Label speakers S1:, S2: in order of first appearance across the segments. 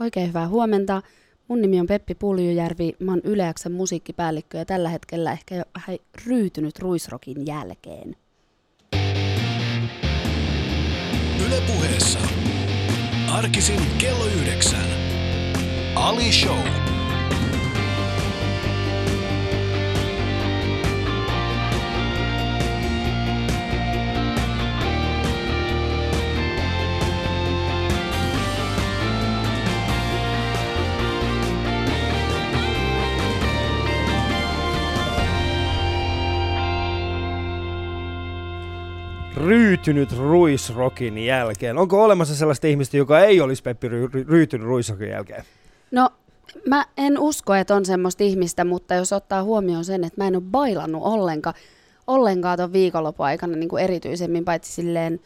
S1: Oikein hyvää huomenta. Mun nimi on Peppi Puljujärvi, mä oon Yleäksen musiikkipäällikkö ja tällä hetkellä ehkä jo vähän ryytynyt ruisrokin jälkeen.
S2: Yle puheessa. Arkisin kello yhdeksän. Ali Show.
S3: Ryytynyt ruisrokin jälkeen? Onko olemassa sellaista ihmistä, joka ei olisi Peppi ry- ry- ryytynyt ruisrokin jälkeen?
S1: No, mä en usko, että on semmoista ihmistä, mutta jos ottaa huomioon sen, että mä en ole bailannut ollenkaan, ollenkaan ton viikonlopun aikana niin kuin erityisemmin, paitsi silleen,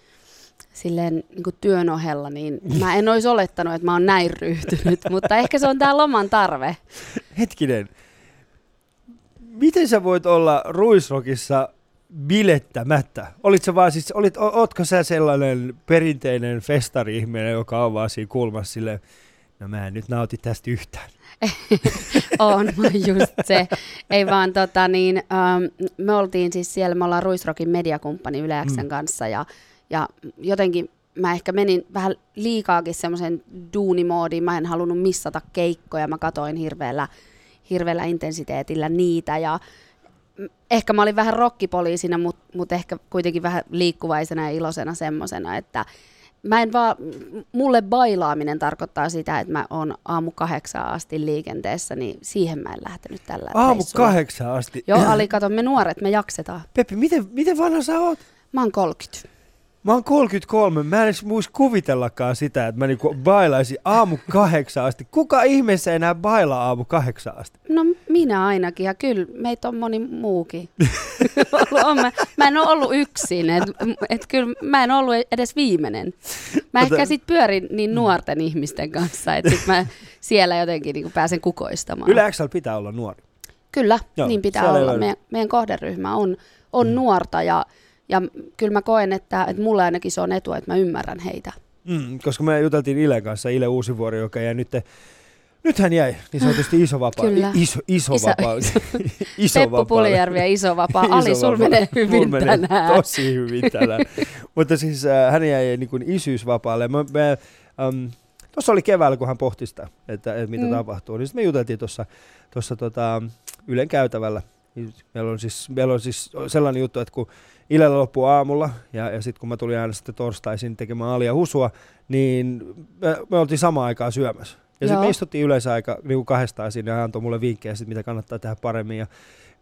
S1: silleen niin kuin työn ohella, niin mä en olisi olettanut, että mä oon näin ryhtynyt, mutta ehkä se on tää loman tarve.
S3: Hetkinen. Miten sä voit olla ruisrokissa bilettämättä? Olit sä vaan siis, olit, o- ootko sä sellainen perinteinen festari-ihminen, joka on vaan siinä kulmassa silleen, no mä en nyt nauti tästä yhtään.
S1: on just se. Ei vaan tota niin, ähm, me oltiin siis siellä, me ollaan Ruisrokin mediakumppani Yleäksen
S3: Mm.
S1: kanssa ja, ja jotenkin mä ehkä menin vähän liikaakin semmoisen duunimoodiin. Mä en halunnut missata keikkoja, mä katoin hirveällä, hirveällä intensiteetillä niitä ja ehkä mä olin vähän rokkipoliisina, mutta mut ehkä kuitenkin vähän liikkuvaisena ja iloisena semmosena, että mä en vaan, mulle bailaaminen tarkoittaa sitä, että mä oon aamu kahdeksaan asti liikenteessä, niin siihen mä en lähtenyt tällä
S3: Aamu
S1: reissulla.
S3: kahdeksan asti.
S1: Joo, Ali, kato, me nuoret, me jaksetaan.
S3: Peppi, miten, miten vanha sä oot?
S1: Mä oon 30.
S3: Mä oon 33, mä en edes muis kuvitellakaan sitä, että mä niinku bailaisin aamu kahdeksan asti. Kuka ihmeessä enää bailaa aamu kahdeksan asti?
S1: No minä ainakin, ja kyllä meitä on moni muukin. on, mä, mä en ole ollut yksin, että et kyllä mä en ollut edes viimeinen. Mä
S3: Ota-
S1: ehkä sit pyörin niin nuorten ihmisten kanssa, että sit mä siellä jotenkin niin pääsen kukoistamaan.
S3: Yle Xl pitää olla nuori.
S1: Kyllä,
S3: Joo,
S1: niin pitää olla. Meidän, meidän kohderyhmä on, on mm. nuorta ja, ja kyllä mä koen, että, että mulle ainakin se on etu, että mä ymmärrän heitä.
S3: Mm, koska me juteltiin Ilen kanssa, Ile Uusivuori, joka jäi nyt, nyt hän jäi niin sanotusti iso vapaa.
S1: Kyllä.
S3: Iso, iso
S1: Iso-
S3: vapaa. iso
S1: Peppu
S3: vapaalle.
S1: Puljärvi ja Iso Vapaa.
S3: Iso
S1: Ali, sul
S3: vapaa.
S1: menee hyvin
S3: menee
S1: tänään.
S3: Tosi hyvin tänään. Mutta siis äh, hän jäi niin kuin isyysvapaalle. Me, me, um, Tuossa oli keväällä, kun hän pohti sitä, että, että mitä
S1: Mm.
S3: tapahtuu. Niin sit me juteltiin tuossa tuossa tota, Ylen käytävällä. Meillä on, siis, meillä on siis sellainen juttu, että kun Ilellä loppuu aamulla ja, ja sitten kun mä tulin aina sitten torstaisin tekemään Alia Husua, niin me, me oltiin samaan aikaan syömässä. Ja sitten me istuttiin yleensä aika niin kuin kahdestaan siinä ja hän antoi mulle vinkkejä, sit, mitä kannattaa tehdä paremmin ja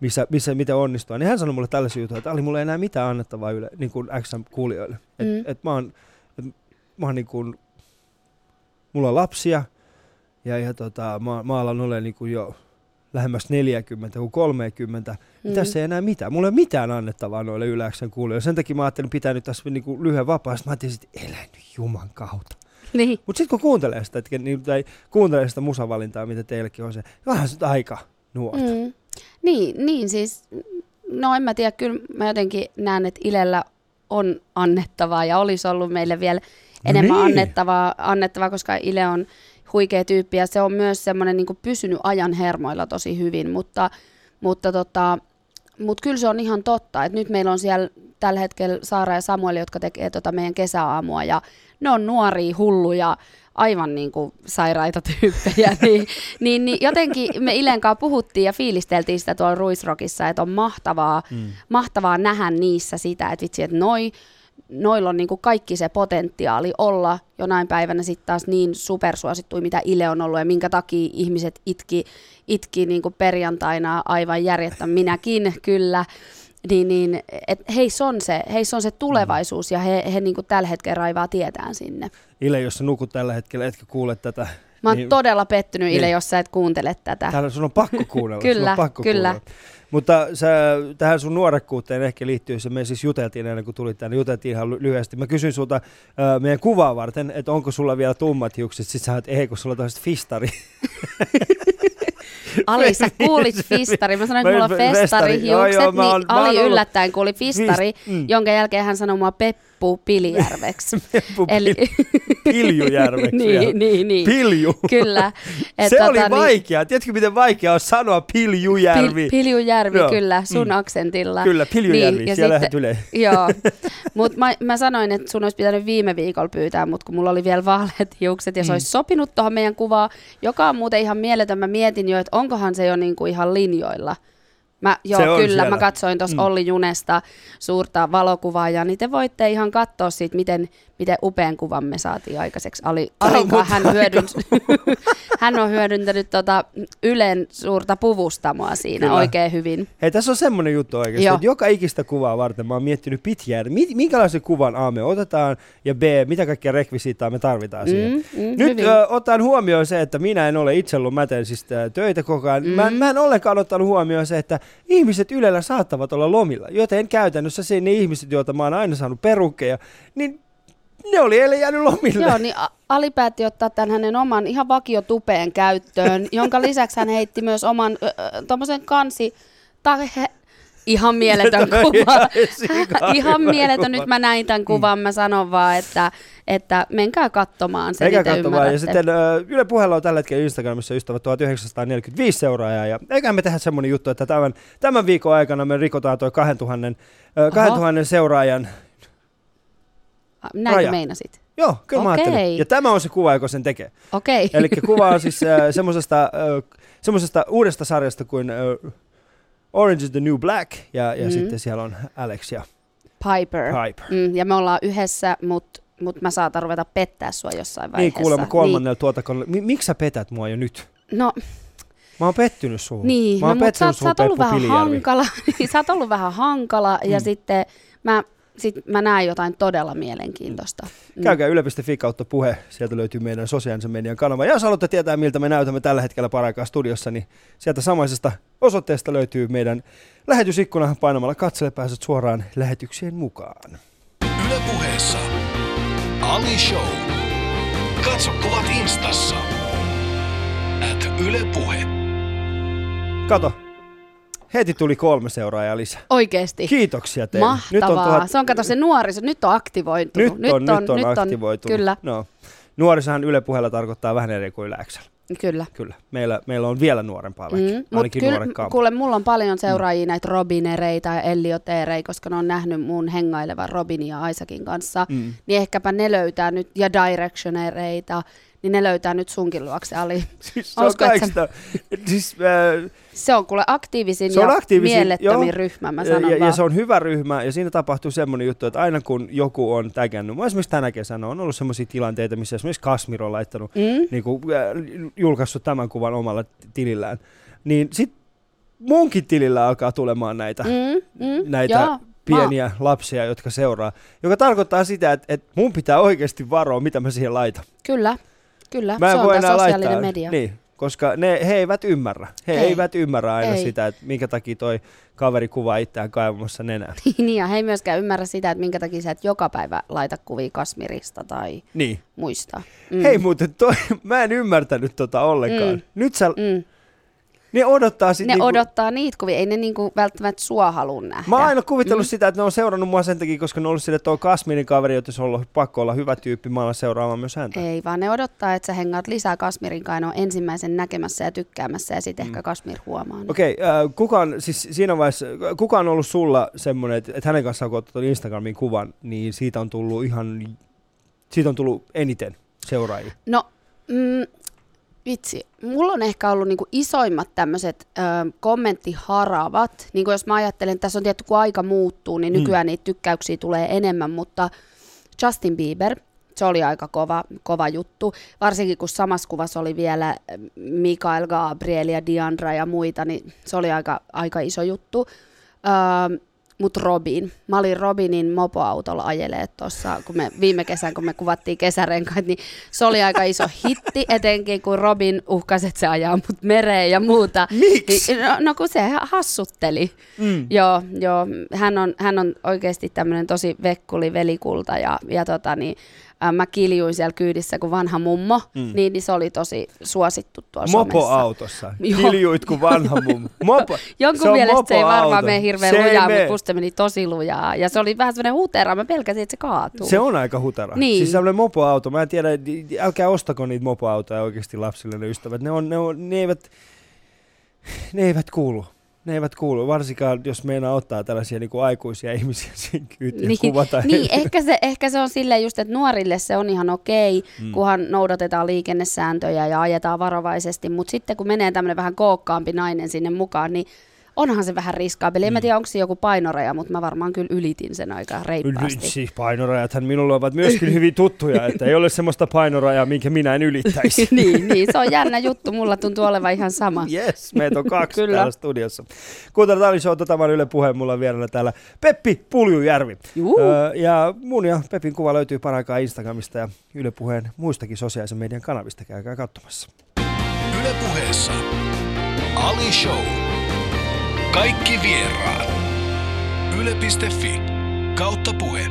S3: missä, missä, miten onnistua. Niin hän sanoi mulle tällaisia juttuja, että Ali, mulla ei enää mitään annettavaa yle, niin kuin XM-kuulijoille. Et,
S1: Mm.
S3: et mä oon, et mä oon niin kuin, mulla on lapsia ja, ja tota, mä, mä alan olemaan niin kuin jo lähemmäs 40 kuin 30. Mm. Tässä ei enää mitään. Mulla ei ole mitään annettavaa noille yläksän kuulijoille. Sen takia mä ajattelin pitää nyt tässä niin kuin lyhyen vapaa. Mä ajattelin, että elä nyt Juman kautta.
S1: Niin.
S3: Mutta sitten kun kuuntelee sitä, että, niin, tai kuuntelee sitä musavalintaa, mitä teillekin on se, vähän se aika nuorta. Mm.
S1: Niin, niin siis, no en mä tiedä, kyllä mä jotenkin näen, että Ilellä on annettavaa ja olisi ollut meille vielä enemmän
S3: niin.
S1: annettavaa, annettavaa, koska Ile on huikea tyyppi ja se on myös semmoinen niin pysynyt ajan hermoilla tosi hyvin, mutta, mutta tota, mut kyllä se on ihan totta, että nyt meillä on siellä tällä hetkellä Saara ja Samuel, jotka tekee tota meidän kesäaamua ja ne on nuoria, hulluja, aivan niin kuin sairaita tyyppejä, niin, niin, niin jotenkin me Ilen kanssa puhuttiin ja fiilisteltiin sitä tuolla Ruisrockissa, että on mahtavaa,
S3: Mm.
S1: mahtavaa nähdä niissä sitä, että vitsi, että noi, noilla on niinku kaikki se potentiaali olla jonain päivänä sitten taas niin supersuosittuja, mitä Ile on ollut ja minkä takia ihmiset itki, itki niinku perjantaina aivan järjettä, minäkin kyllä. Niin, niin, et heissä on se, heissä on se tulevaisuus ja he, he niinku tällä hetkellä raivaa tietään sinne.
S3: Ile, jos sä nukut tällä hetkellä, etkä kuule tätä.
S1: Mä oon
S3: niin,
S1: todella pettynyt Ile,
S3: Niin.
S1: jos sä et kuuntele tätä.
S3: Täällä sun on pakko kuunnella. sun
S1: Kyllä,
S3: on pakko
S1: kyllä.
S3: Kuunnella. Mutta sä, tähän sun nuorekkuuteen ehkä liittyy se, me siis juteltiin ennen kuin tulit tänne, juteltiin ihan ly- lyhyesti. Mä kysyin sulta äh, meidän kuvaa varten, että onko sulla vielä tummat hiukset, sit sä oot, ei kun sulla on fistari.
S1: Ali, sä kuulit fistari. Mä sanoin, että mulla on
S3: festari.
S1: festarihiukset,
S3: Joo,
S1: niin
S3: oon- oon
S1: Ali
S3: ollut-
S1: yllättäen kuuli fistari,
S3: Fist- mm.
S1: jonka jälkeen hän sanoi mua Peppu Pilijärveksi.
S3: Peppu
S1: Eli,
S3: Piljujärveksi.
S1: niin, niin, niin.
S3: Pilju.
S1: Kyllä. Et
S3: Se oli
S1: tota,
S3: vaikeaa. Tiedätkö, miten vaikeaa on sanoa Piljujärvi?
S1: Pil, Piljujärvi,
S3: Joo.
S1: kyllä, sun
S3: Mm.
S1: aksentilla.
S3: Kyllä, Piljujärvi.
S1: Niin, ja
S3: Siellä
S1: sitten-
S3: tulee.
S1: Joo, mutta mä, mä sanoin, että sun olisi pitänyt viime viikolla pyytää, mutta kun mulla oli vielä vaaleat hiukset ja se
S3: Mm.
S1: olisi sopinut tuohon meidän kuvaan, joka on muuten ihan mieletön. Mä mietin jo, että onkohan se jo niinku ihan linjoilla. Mä, joo,
S3: Se
S1: kyllä,
S3: siellä.
S1: mä katsoin tuossa
S3: Mm.
S1: Olli Junesta suurta valokuvaa ja niin te voitte ihan katsoa siitä, miten, miten upean kuvan me saatiin aikaiseksi. Ali,
S3: muuten
S1: hän, hyödynsi, hän on hyödyntänyt tota Ylen suurta puvustamoa siinä
S3: Kyllä.
S1: oikein hyvin.
S3: Hei, tässä on semmoinen juttu oikeasti,
S1: Joo.
S3: että joka ikistä kuvaa varten mä oon miettinyt pitkään, että mi- minkälaisen kuvan A me otetaan ja B, mitä kaikkia rekvisiittaa me tarvitaan siihen.
S1: Mm, mm,
S3: Nyt
S1: hyvin.
S3: ö, otan huomioon se, että minä en ole itse ollut mäten siis töitä koko ajan. Mm. Mä,
S1: Mm.
S3: mä en ollenkaan ottanut huomioon se, että ihmiset Ylellä saattavat olla lomilla. Joten käytännössä se, ne ihmiset, joita mä oon aina saanut perukkeja, niin ne oli eilen jäänyt lomille.
S1: Joo, niin Ali päätti ottaa tämän hänen oman ihan vakiotupeen käyttöön, jonka lisäksi hän heitti myös oman tuommoisen kansi... ihan mieletön kuva. ihan mieletön. Nyt mä näin tämän kuvan, mä sanon vaan, että, että menkää katsomaan se,
S3: Eikä
S1: te
S3: katsomaan. Ja sitten Yle Puheella on tällä hetkellä Instagramissa ystävät 1945 seuraajaa. Ja eikä me tehdä semmoinen juttu, että tämän, tämän viikon aikana me rikotaan toi 2000, ö, 2000 seuraajan.
S1: Näinkö
S3: raja.
S1: meinasit?
S3: Joo, kyllä mä
S1: Okei.
S3: ajattelin. Ja tämä on se kuva, joka sen tekee.
S1: Okei.
S3: Eli kuva on siis äh, semmoisesta, äh, semmoisesta uudesta sarjasta kuin äh, Orange is the New Black. Ja, ja
S1: Mm.
S3: sitten siellä on Alex ja
S1: Piper.
S3: Piper.
S1: Mm, ja me ollaan yhdessä, mutta mut mä saatan ruveta pettää sua jossain
S3: Niin
S1: vaiheessa.
S3: kuulemma kolmannella tuotakolla. Mi- miksi sä petät mua jo nyt?
S1: Niin, no
S3: Mä oon pettynyt suhun.
S1: Niin,
S3: mä
S1: no,
S3: oon
S1: sä,
S3: pettynyt
S1: oot- sä
S3: suhun,
S1: oot ollut
S3: Peppu
S1: vähän
S3: Pilijärvi.
S1: hankala. sä oot ollut vähän hankala ja
S3: Mm.
S1: sitten mä, sit mä näen jotain todella mielenkiintoista. Mm.
S3: Käykää yle.fi kautta puhe, sieltä löytyy meidän sosiaalisen median kanava. Ja jos haluatte tietää, miltä me näytämme tällä hetkellä paraikaa studiossa, niin sieltä samaisesta osoitteesta löytyy meidän lähetysikkuna. Painamalla katsele pääset suoraan lähetyksien mukaan.
S2: Yle Puheessa. Ali Show. Katso kuvat instassa. At Yle Puhe.
S3: Kato, heti tuli kolme seuraajaa lisää.
S1: Oikeesti.
S3: Kiitoksia teille.
S1: Mahtavaa.
S3: tuhat-
S1: Se on, kato se nuoriso, nyt on aktivoitunut.
S3: nyt on, nyt on, aktivoitunut.
S1: Kyllä,
S3: No. Nuorisahan Yle puheella tarkoittaa vähän eri kuin Yle Xllä.
S1: kyllä.
S3: Kyllä. Meillä, meillä on vielä nuorempaa väkeä.
S1: Mm, mut
S3: Ainakin
S1: kyllä, kuule, mulla on paljon seuraajia näitä Robinereita ja Ellioteereita, koska ne on nähnyt mun hengailevan Robinin ja Aisakin kanssa.
S3: Mm.
S1: Niin ehkäpä ne löytää nyt, ja Directionereita, niin ne löytää nyt sunkin luokse, Ali.
S3: Siis se on
S1: Usko, sä-
S3: siis, äh,
S1: Se on kuule aktiivisin
S3: Se on
S1: ja
S3: aktiivisin,
S1: mielettömin
S3: joo.
S1: ryhmä, mä sanon
S3: ja, ja se on hyvä ryhmä, ja siinä tapahtuu semmoinen juttu, että aina kun joku on tägännyt, mä esimerkiksi tänä kesänä on ollut semmoisia tilanteita, missä esimerkiksi Kasmir on laittanut,
S1: Mm?
S3: niin kuin, äh, julkaissut tämän kuvan omalla tilillään, niin sit munkin tilillä alkaa tulemaan näitä,
S1: Mm, mm,
S3: näitä
S1: joo.
S3: pieniä lapsia, jotka seuraa, joka tarkoittaa sitä, että, että mun pitää oikeasti varoa, mitä mä siihen laitan.
S1: Kyllä, kyllä.
S3: Mä en
S1: se on
S3: voi
S1: tää
S3: enää
S1: sosiaalinen
S3: laittaa,
S1: media.
S3: Niin, koska ne, he eivät ymmärrä. He
S1: Ei.
S3: eivät ymmärrä aina
S1: Ei.
S3: sitä, että minkä takia toi kaveri kuvaa itseään kaivamassa nenää.
S1: niin, ja he ei myöskään ymmärrä sitä, että minkä takia sä et joka päivä laita kuvia Kasmirista tai
S3: Niin.
S1: muista.
S3: Mm. Hei muuten, toi, mä en ymmärtänyt tota ollenkaan.
S1: Mm.
S3: Nyt sä,
S1: Mm.
S3: Ne odottaa sit
S1: Ne
S3: niinku,
S1: odottaa niitä kuvia, ei ne niinku välttämättä sua halua nähdä.
S3: Mä oon aina kuvitellut
S1: Mm.
S3: sitä, että ne on seurannut mua sen takia, koska ne on ollut sille, että on Kasmirin kaveri, joten se on ollut pakko olla hyvä tyyppi, mä olen seuraamaan myös häntä.
S1: Ei, vaan ne odottaa, että sä hengaat lisää Kasmirin kanssa, on ensimmäisen näkemässä ja tykkäämässä ja sitten
S3: Mm.
S1: ehkä Kasmir huomaa.
S3: Okei, äh, kuka, on, siis siinä vaiheessa, kuka on ollut sulla semmoinen, että, että hänen kanssaan kun otat Instagramin kuvan, niin siitä on tullut ihan, siitä on tullut eniten seuraajia.
S1: No, mm, vitsi, mulla on ehkä ollut niinku isoimmat tämmöiset kommenttiharavat. Niinku jos mä ajattelen, että tässä on tietty, kun aika muuttuu, niin
S3: Mm.
S1: nykyään niitä tykkäyksiä tulee enemmän, mutta Justin Bieber, se oli aika kova, kova juttu. Varsinkin kun samassa kuvassa oli vielä Mikael Gabriel ja Diandra ja muita, niin se oli aika, aika iso juttu. Öö, Mutta Robin. Mä olin Robinin mopoautolla ajelee tuossa, kun me viime kesän, kun me kuvattiin kesärenkaat, niin se oli aika iso hitti, etenkin kun Robin uhkasi, että se ajaa mut mereen ja muuta.
S3: Miksi?
S1: Niin, No, no kun se hassutteli.
S3: Mm.
S1: Joo, joo. Hän on, hän on oikeasti tämmöinen tosi vekkuli velikulta ja, ja tota niin, ää, mä kiljuin siellä kyydissä kuin vanha mummo, mm. niin, niin se oli tosi suosittu tuolla.
S3: Mopoautossa. Kiljuit kuin vanha mummo. Mopo.
S1: Jonkun
S3: se
S1: mielestä se ei varmaan mene hirveän
S3: Se
S1: lujaa,
S3: mene.
S1: mutta musta se meni tosi lujaa. Ja se oli vähän semmoinen hutera, mä pelkäsin, että se kaatuu.
S3: Se on aika hutara.
S1: Niin.
S3: Siis sellainen mopoauto, mä en tiedä, älkää ostako niitä mopoautoja oikeasti lapsille ne ystävät. Ne, on, ne, on, ne, eivät, ne eivät kuulu. Ne eivät kuulu, varsinkaan jos meinaa ottaa tällaisia niin kuin aikuisia ihmisiä siihen kyytiin
S1: niin,
S3: kuvata.
S1: niin ehkä, se, ehkä se on silleen just, että nuorille se on ihan okei,
S3: mm.
S1: kunhan noudatetaan liikennesääntöjä ja ajetaan varovaisesti, mutta sitten kun menee tämmöinen vähän kookkaampi nainen sinne mukaan, niin onhan se vähän riskaapeli. En mä
S3: Mm.
S1: tiedä, onko se joku painoraja, mutta mä varmaan kyllä ylitin sen aika reippaasti.
S3: Siis painorajathan minulle ovat myöskin hyvin tuttuja, että ei ole semmoista painorajaa, minkä minä en ylittäisi.
S1: niin, niin, se on jännä juttu. Mulla tuntuu olevan ihan sama.
S3: Yes, meitä on kaksi
S1: Kyllä.
S3: täällä studiossa. Kuuntelut Ali Show, tota Yle puheen, mulla on vieraana täällä Peppi Puljujärvi.
S1: Juu.
S3: Öö, ja mun ja Pepin kuva löytyy paraikaa Instagramista ja Yle puheen muistakin sosiaalisen median kanavista. Käykää katsomassa.
S2: Yle puheessa Ali Show. Kaikki vieraat. Yle.fi kautta puhe.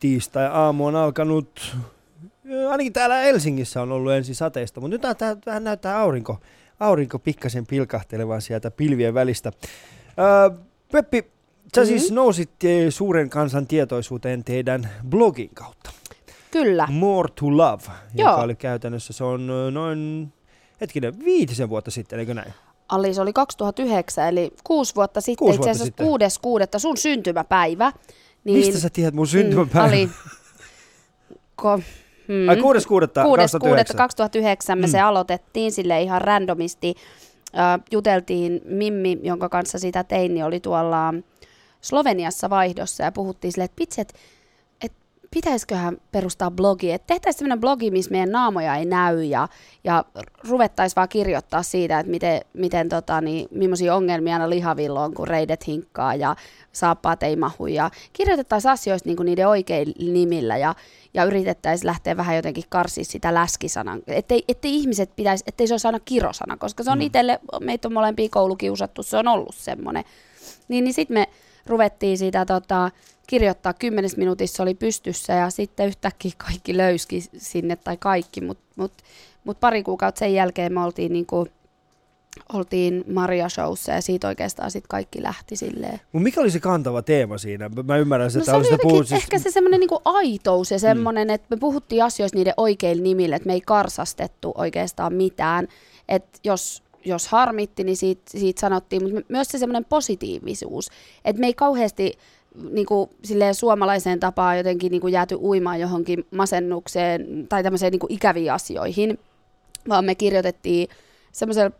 S3: Tiistai-aamu on alkanut, öö, ainakin täällä Helsingissä on ollut ensin sateista, mutta nyt tää vähän näyttää aurinko, aurinko pikkasen pilkahtelevan sieltä pilvien välistä. Öö, Peppi, sä
S1: Mhm.
S3: siis nousit eh, suuren kansan tietoisuuteen teidän blogin kautta.
S1: Kyllä.
S3: More to Love, joka
S1: Joo.
S3: oli käytännössä, se on ö, noin, hetkinen, viitisen vuotta sitten, eikö näin?
S1: Ali, se oli 2009, eli kuusi vuotta sitten,
S3: Kuusi
S1: itse
S3: vuotta
S1: asiassa
S3: sitten.
S1: kuudes kuudetta, sun syntymäpäivä.
S3: Niin, Mistä sä tiedät mun?
S1: Mm, Ali, ko, mm,
S3: Ai kuudes kuudetta
S1: kuudes
S3: 2009.
S1: kuudetta 2009 me
S3: Mm.
S1: se aloitettiin sille ihan randomisti. Äh, juteltiin Mimmi, jonka kanssa sitä tein, niin oli tuolla Sloveniassa vaihdossa ja puhuttiin sille, että pitset, että pitäisiköhän perustaa blogi, että tehtäisiin sellainen blogi, missä meidän naamoja ei näy ja, ja ruvettaisiin vaan kirjoittaa siitä, että miten, miten tota, niin, millaisia ongelmia aina lihavilla on, kun reidet hinkkaa ja saappaat ei mahu ja kirjoitettaisiin asioista niin kuin niiden oikein nimillä ja, ja yritettäisiin lähteä vähän jotenkin karsia sitä läskisanan, ettei, ettei ihmiset pitäisi, ettei se olisi aina kirosana, koska se on
S3: Mm.
S1: mm. itselle, meitä on molempia koulukiusattu, se on ollut semmoinen. Niin, niin sitten me ruvettiin sitä tota, kirjoittaa kymmenes minuutissa oli pystyssä ja sitten yhtäkkiä kaikki löyski sinne tai kaikki, mutta mut, mut pari kuukautta sen jälkeen me oltiin niinku, oltiin Maria Showssa ja siitä oikeastaan sitten kaikki lähti silleen.
S3: Mut mikä oli se kantava teema siinä? Mä ymmärrän, että
S1: No se
S3: oli
S1: jotenkin
S3: puhut, siis,
S1: ehkä se semmoinen niinku aitous ja semmoinen, mm. että me puhuttiin asioista niiden oikeilla nimillä, että me ei karsastettu oikeastaan mitään. Että jos, jos harmitti, niin siitä, siitä sanottiin, mutta myös se semmoinen positiivisuus. Että me ei kauheasti niin kuin, silleen suomalaiseen tapaan jotenkin niin kuin jääty uimaan johonkin masennukseen tai tämmöiseen niin kuin ikäviin asioihin, vaan me kirjoitettiin semmoisella,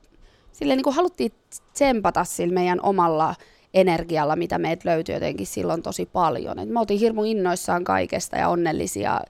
S1: silleen niin kuin haluttiin tsempata sillä meidän omalla energialla, mitä meitä löytyi jotenkin silloin tosi paljon. Et me oltiin hirmu innoissaan kaikesta ja onnellisia,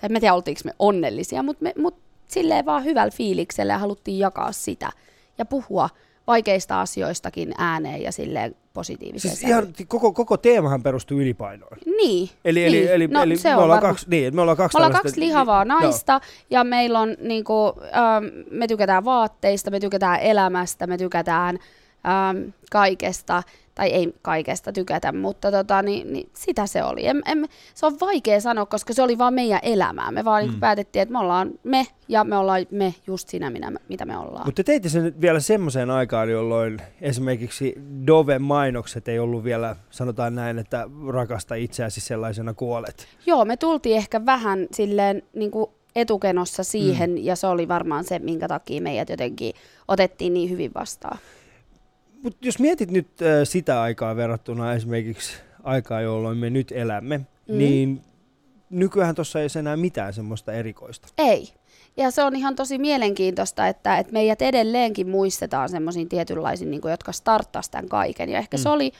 S1: tai en tiedä oltiinko me onnellisia, mutta me, mut silleen vaan hyvällä fiiliksellä ja haluttiin jakaa sitä ja puhua vaikeista asioistakin ääneen ja silleen positiiviseen
S3: siis ihan, koko, koko teemahan perustuu ylipainoon.
S1: Niin.
S3: Eli,
S1: niin.
S3: eli, eli,
S1: no,
S3: eli me, ollaan kaksi, niin, me ollaan kaksi
S1: Me ollaan kaksi lihavaa
S3: Joo.
S1: naista ja meillä on niinku, ähm, me tykätään vaatteista, me tykätään elämästä, me tykätään ähm, kaikesta, tai ei kaikesta tykätä, mutta tota, niin, niin sitä se oli. En, en, se on vaikea sanoa, koska se oli vaan meidän elämää. Me vaan mm.
S3: Mm.
S1: päätettiin, että me ollaan me ja me ollaan me just siinä, minä, mitä me ollaan.
S3: Mutta te teitte sen nyt vielä semmoiseen aikaan, jolloin esimerkiksi Dove-mainokset ei ollut vielä, sanotaan näin, että rakasta itseäsi sellaisena kuolet.
S1: Joo, me tultiin ehkä vähän silleen niin kuin etukenossa siihen, mm. ja se oli varmaan se, minkä takia meidät jotenkin otettiin niin hyvin vastaan.
S3: Mutta jos mietit nyt äh, sitä aikaa verrattuna esimerkiksi aikaa, jolloin me nyt elämme,
S1: Mm.
S3: niin nykyään tuossa ei ole enää mitään semmoista erikoista.
S1: Ei. Ja se on ihan tosi mielenkiintoista, että, että meidät edelleenkin muistetaan semmoisiin tietynlaisiin, niin kuin, jotka starttas tämän kaiken. Ja ehkä mm. se oli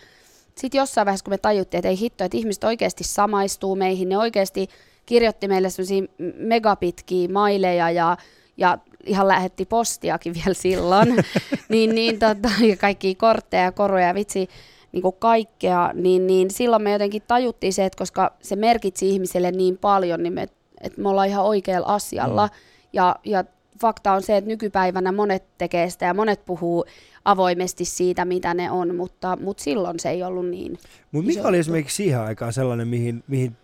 S1: sitten jossain vaiheessa, kun me tajuttiin, että ei hitto, että ihmiset oikeasti samaistuu meihin. Ne oikeasti kirjoitti meille semmoisia megapitkiä maileja ja, ja ihan lähetti postiakin vielä silloin. niin, niin, tota, ja kaikkia kortteja ja koruja ja vitsi, niin kuin kaikkea, niin, niin silloin me jotenkin tajuttiin se, että koska se merkitsi ihmiselle niin paljon, niin me, että me ollaan ihan oikealla asialla. Mm. Ja, ja fakta on se, että nykypäivänä monet tekee sitä ja monet puhuu avoimesti siitä, mitä ne on, mutta, mutta silloin se ei ollut niin.
S3: Mutta mikä oli esimerkiksi siihen aikaan sellainen, mihin, mihin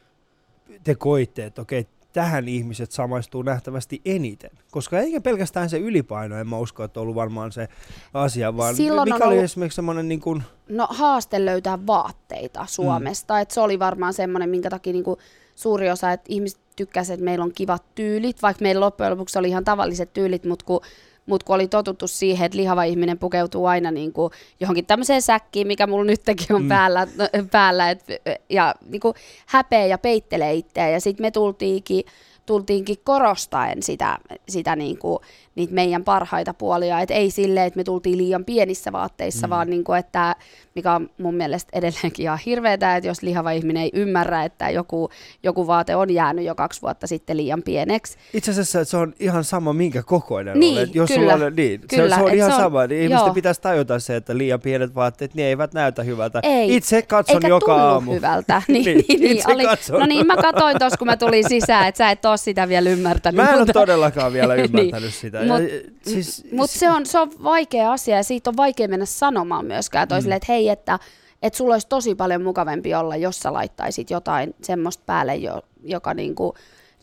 S3: te koitte, että okei, tähän ihmiset samaistuu nähtävästi eniten? Koska eikä pelkästään se ylipaino, en mä usko, että on ollut varmaan se asia, vaan
S1: Silloin
S3: mikä
S1: on
S3: oli
S1: ollut-
S3: esimerkiksi semmoinen niin kuin,
S1: No haaste löytää vaatteita Suomesta, mm. että se oli varmaan semmoinen, minkä takia niinku suuri osa, että ihmiset tykkäsivät, että meillä on kivat tyylit, vaikka meillä loppujen lopuksi oli ihan tavalliset tyylit, mutta kun, mut kun oli totuttu siihen, että lihava ihminen pukeutuu aina niinku johonkin tämmöiseen säkkiin, mikä mulla nytkin on
S3: Mm.
S1: päällä, päällä et, ja niinku häpeä ja peittelee itseä, ja sitten me tultiinkin, tultiinkin korostaen sitä, sitä niinku, niitä meidän parhaita puolia, että ei silleen, että me tultiin liian pienissä vaatteissa, mm. vaan niinku, että mikä on mun mielestä edelleenkin ihan hirveetä, että jos lihava ihminen ei ymmärrä, että joku, joku vaate on jäänyt jo kaksi vuotta sitten liian pieneksi.
S3: itse asiassa se on ihan sama, minkä kokoinen
S1: Niin,
S3: olet. Jos
S1: kyllä,
S3: sulla on, niin,
S1: kyllä,
S3: se, se on
S1: et
S3: ihan
S1: se on-
S3: sama. Niin ihmisten
S1: joo.
S3: pitäisi tajuta se, että liian pienet vaatteet, ne eivät näytä hyvältä.
S1: Ei,
S3: Itse katson
S1: Eikä
S3: joka aamu.
S1: hyvältä. Niin,
S3: Niin,
S1: niin, niin, oli,
S3: katson.
S1: no niin, mä katsoin tuossa, kun mä tulin sisään, että sä et ole sitä vielä ymmärtänyt.
S3: Mä en ole todellakaan vielä
S1: Niin.
S3: ymmärtänyt sitä.
S1: Mut-
S3: Ja, siis,
S1: Mutta se on, se on vaikea asia ja siitä on vaikea mennä sanomaan myöskään toisille, mm. että hei, että et sulla olisi tosi paljon mukavampi olla, jos sä laittaisit jotain semmoista päälle, jo, joka, niinku,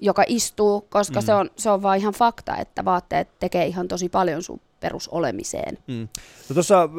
S1: joka istuu, koska mm. se, on, se on vaan ihan fakta, että vaatteet tekee ihan tosi paljon sun perusolemiseen.
S3: Mm. No tuossa, äh,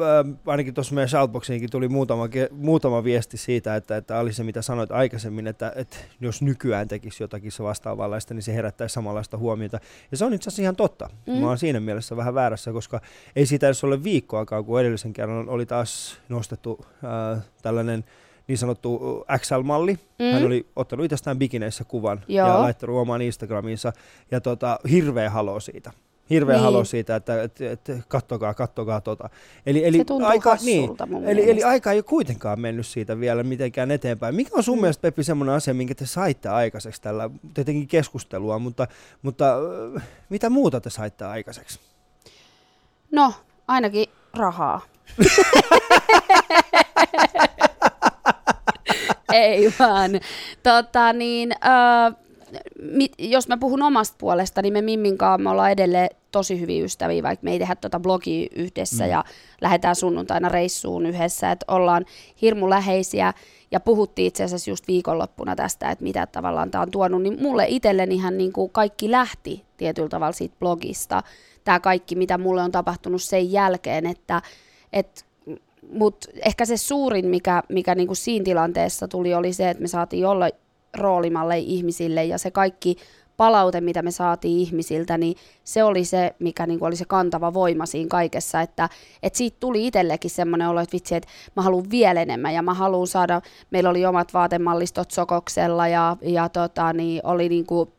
S3: ainakin tuossa meidän shoutboxiinkin tuli muutama, muutama viesti siitä, että, että oli se mitä sanoit aikaisemmin, että, että jos nykyään tekisi jotakin se vastaavanlaista, niin se herättäisi samanlaista huomiota. Ja se on itse asiassa ihan totta. Mm. Mä oon siinä mielessä vähän väärässä, koska ei siitä edes ole viikkoakaan, kun edellisen kerran oli taas nostettu äh, tällainen niin sanottu XL-malli. Mm. Hän oli ottanut itsestään bikineissä kuvan ja
S1: Joo.
S3: laittanut omaan Instagramiinsa. Ja tota, hirveä halo siitä. Hirveä
S1: Niin.
S3: halo siitä, että, että, että kattokaa, kattokaa tota. Eli, eli
S1: Se
S3: aika, niin,
S1: hassulta mun
S3: eli, eli aika ei ole kuitenkaan mennyt siitä vielä mitenkään eteenpäin. Mikä on sun
S1: Mm.
S3: mielestä, Peppi, semmoinen asia, minkä te saitte aikaiseksi tällä, tietenkin keskustelua, mutta, mutta äh, mitä muuta te saitte aikaiseksi?
S1: No, ainakin rahaa. Ei vaan. Tota, niin, ö, mit, jos mä puhun omasta puolesta, niin me Mimmin kanssa me ollaan edelleen tosi hyviä ystäviä, vaikka me ei tehdä tuota blogia yhdessä
S3: Mm.
S1: mm. ja lähdetään sunnuntaina reissuun yhdessä, että ollaan hirmu läheisiä ja puhuttiin itse asiassa just viikonloppuna tästä, että mitä tavallaan tämä on tuonut, niin mulle itselleni ihan niin kuin kaikki lähti tietyllä tavalla siitä blogista, tämä kaikki, mitä mulle on tapahtunut sen jälkeen, että, että mutta ehkä se suurin, mikä, mikä niinku siinä tilanteessa tuli, oli se, että me saatiin olla roolimalle ihmisille ja se kaikki palaute, mitä me saatiin ihmisiltä, niin se oli se, mikä niinku oli se kantava voima siinä kaikessa, että et siitä tuli itsellekin semmoinen olo, että vitsi, että mä haluan vielä enemmän ja mä haluan saada, meillä oli omat vaatemallistot Sokoksella ja, ja tota, niin oli niinku,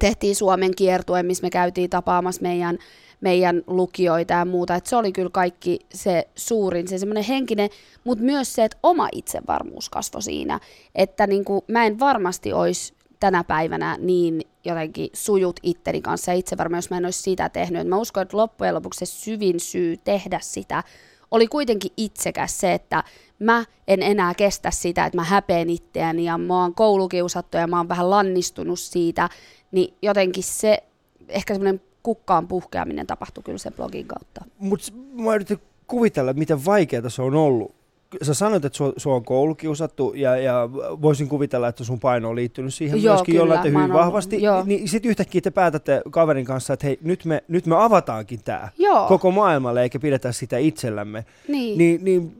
S1: tehtiin Suomen kiertue, missä me käytiin tapaamassa meidän, meidän lukijoita ja muuta. Et se oli kyllä kaikki se suurin, se semmoinen henkinen, mutta myös se, että oma itsevarmuus kasvoi siinä. Että niin kuin, mä en varmasti olisi tänä päivänä niin jotenkin sujut itteni kanssa ja itsevarma, jos mä en olisi sitä tehnyt. Et mä uskon, että loppujen lopuksi se syvin syy tehdä sitä oli kuitenkin itsekäs se, että mä en enää kestä sitä, että mä häpeen itseäni ja mä oon koulukiusattu ja mä oon vähän lannistunut siitä, niin jotenkin se ehkä semmoinen kukkaan puhkeaminen tapahtui kyllä sen blogin kautta.
S3: Mutta mä yritin kuvitella, miten vaikeaa se on ollut. Sä sanoit, että sua, sua on koulukiusattu ja, ja voisin kuvitella, että sun paino on liittynyt siihen
S1: Joo,
S3: myöskin
S1: kyllä,
S3: jollain hyvin
S1: ollut-
S3: vahvasti.
S1: joo.
S3: Niin sitten yhtäkkiä te päätätte kaverin kanssa, että hei, nyt me, nyt me avataankin tämä
S1: Joo,
S3: koko maailmalle eikä pidetä sitä itsellämme.
S1: niin.
S3: Niin, niin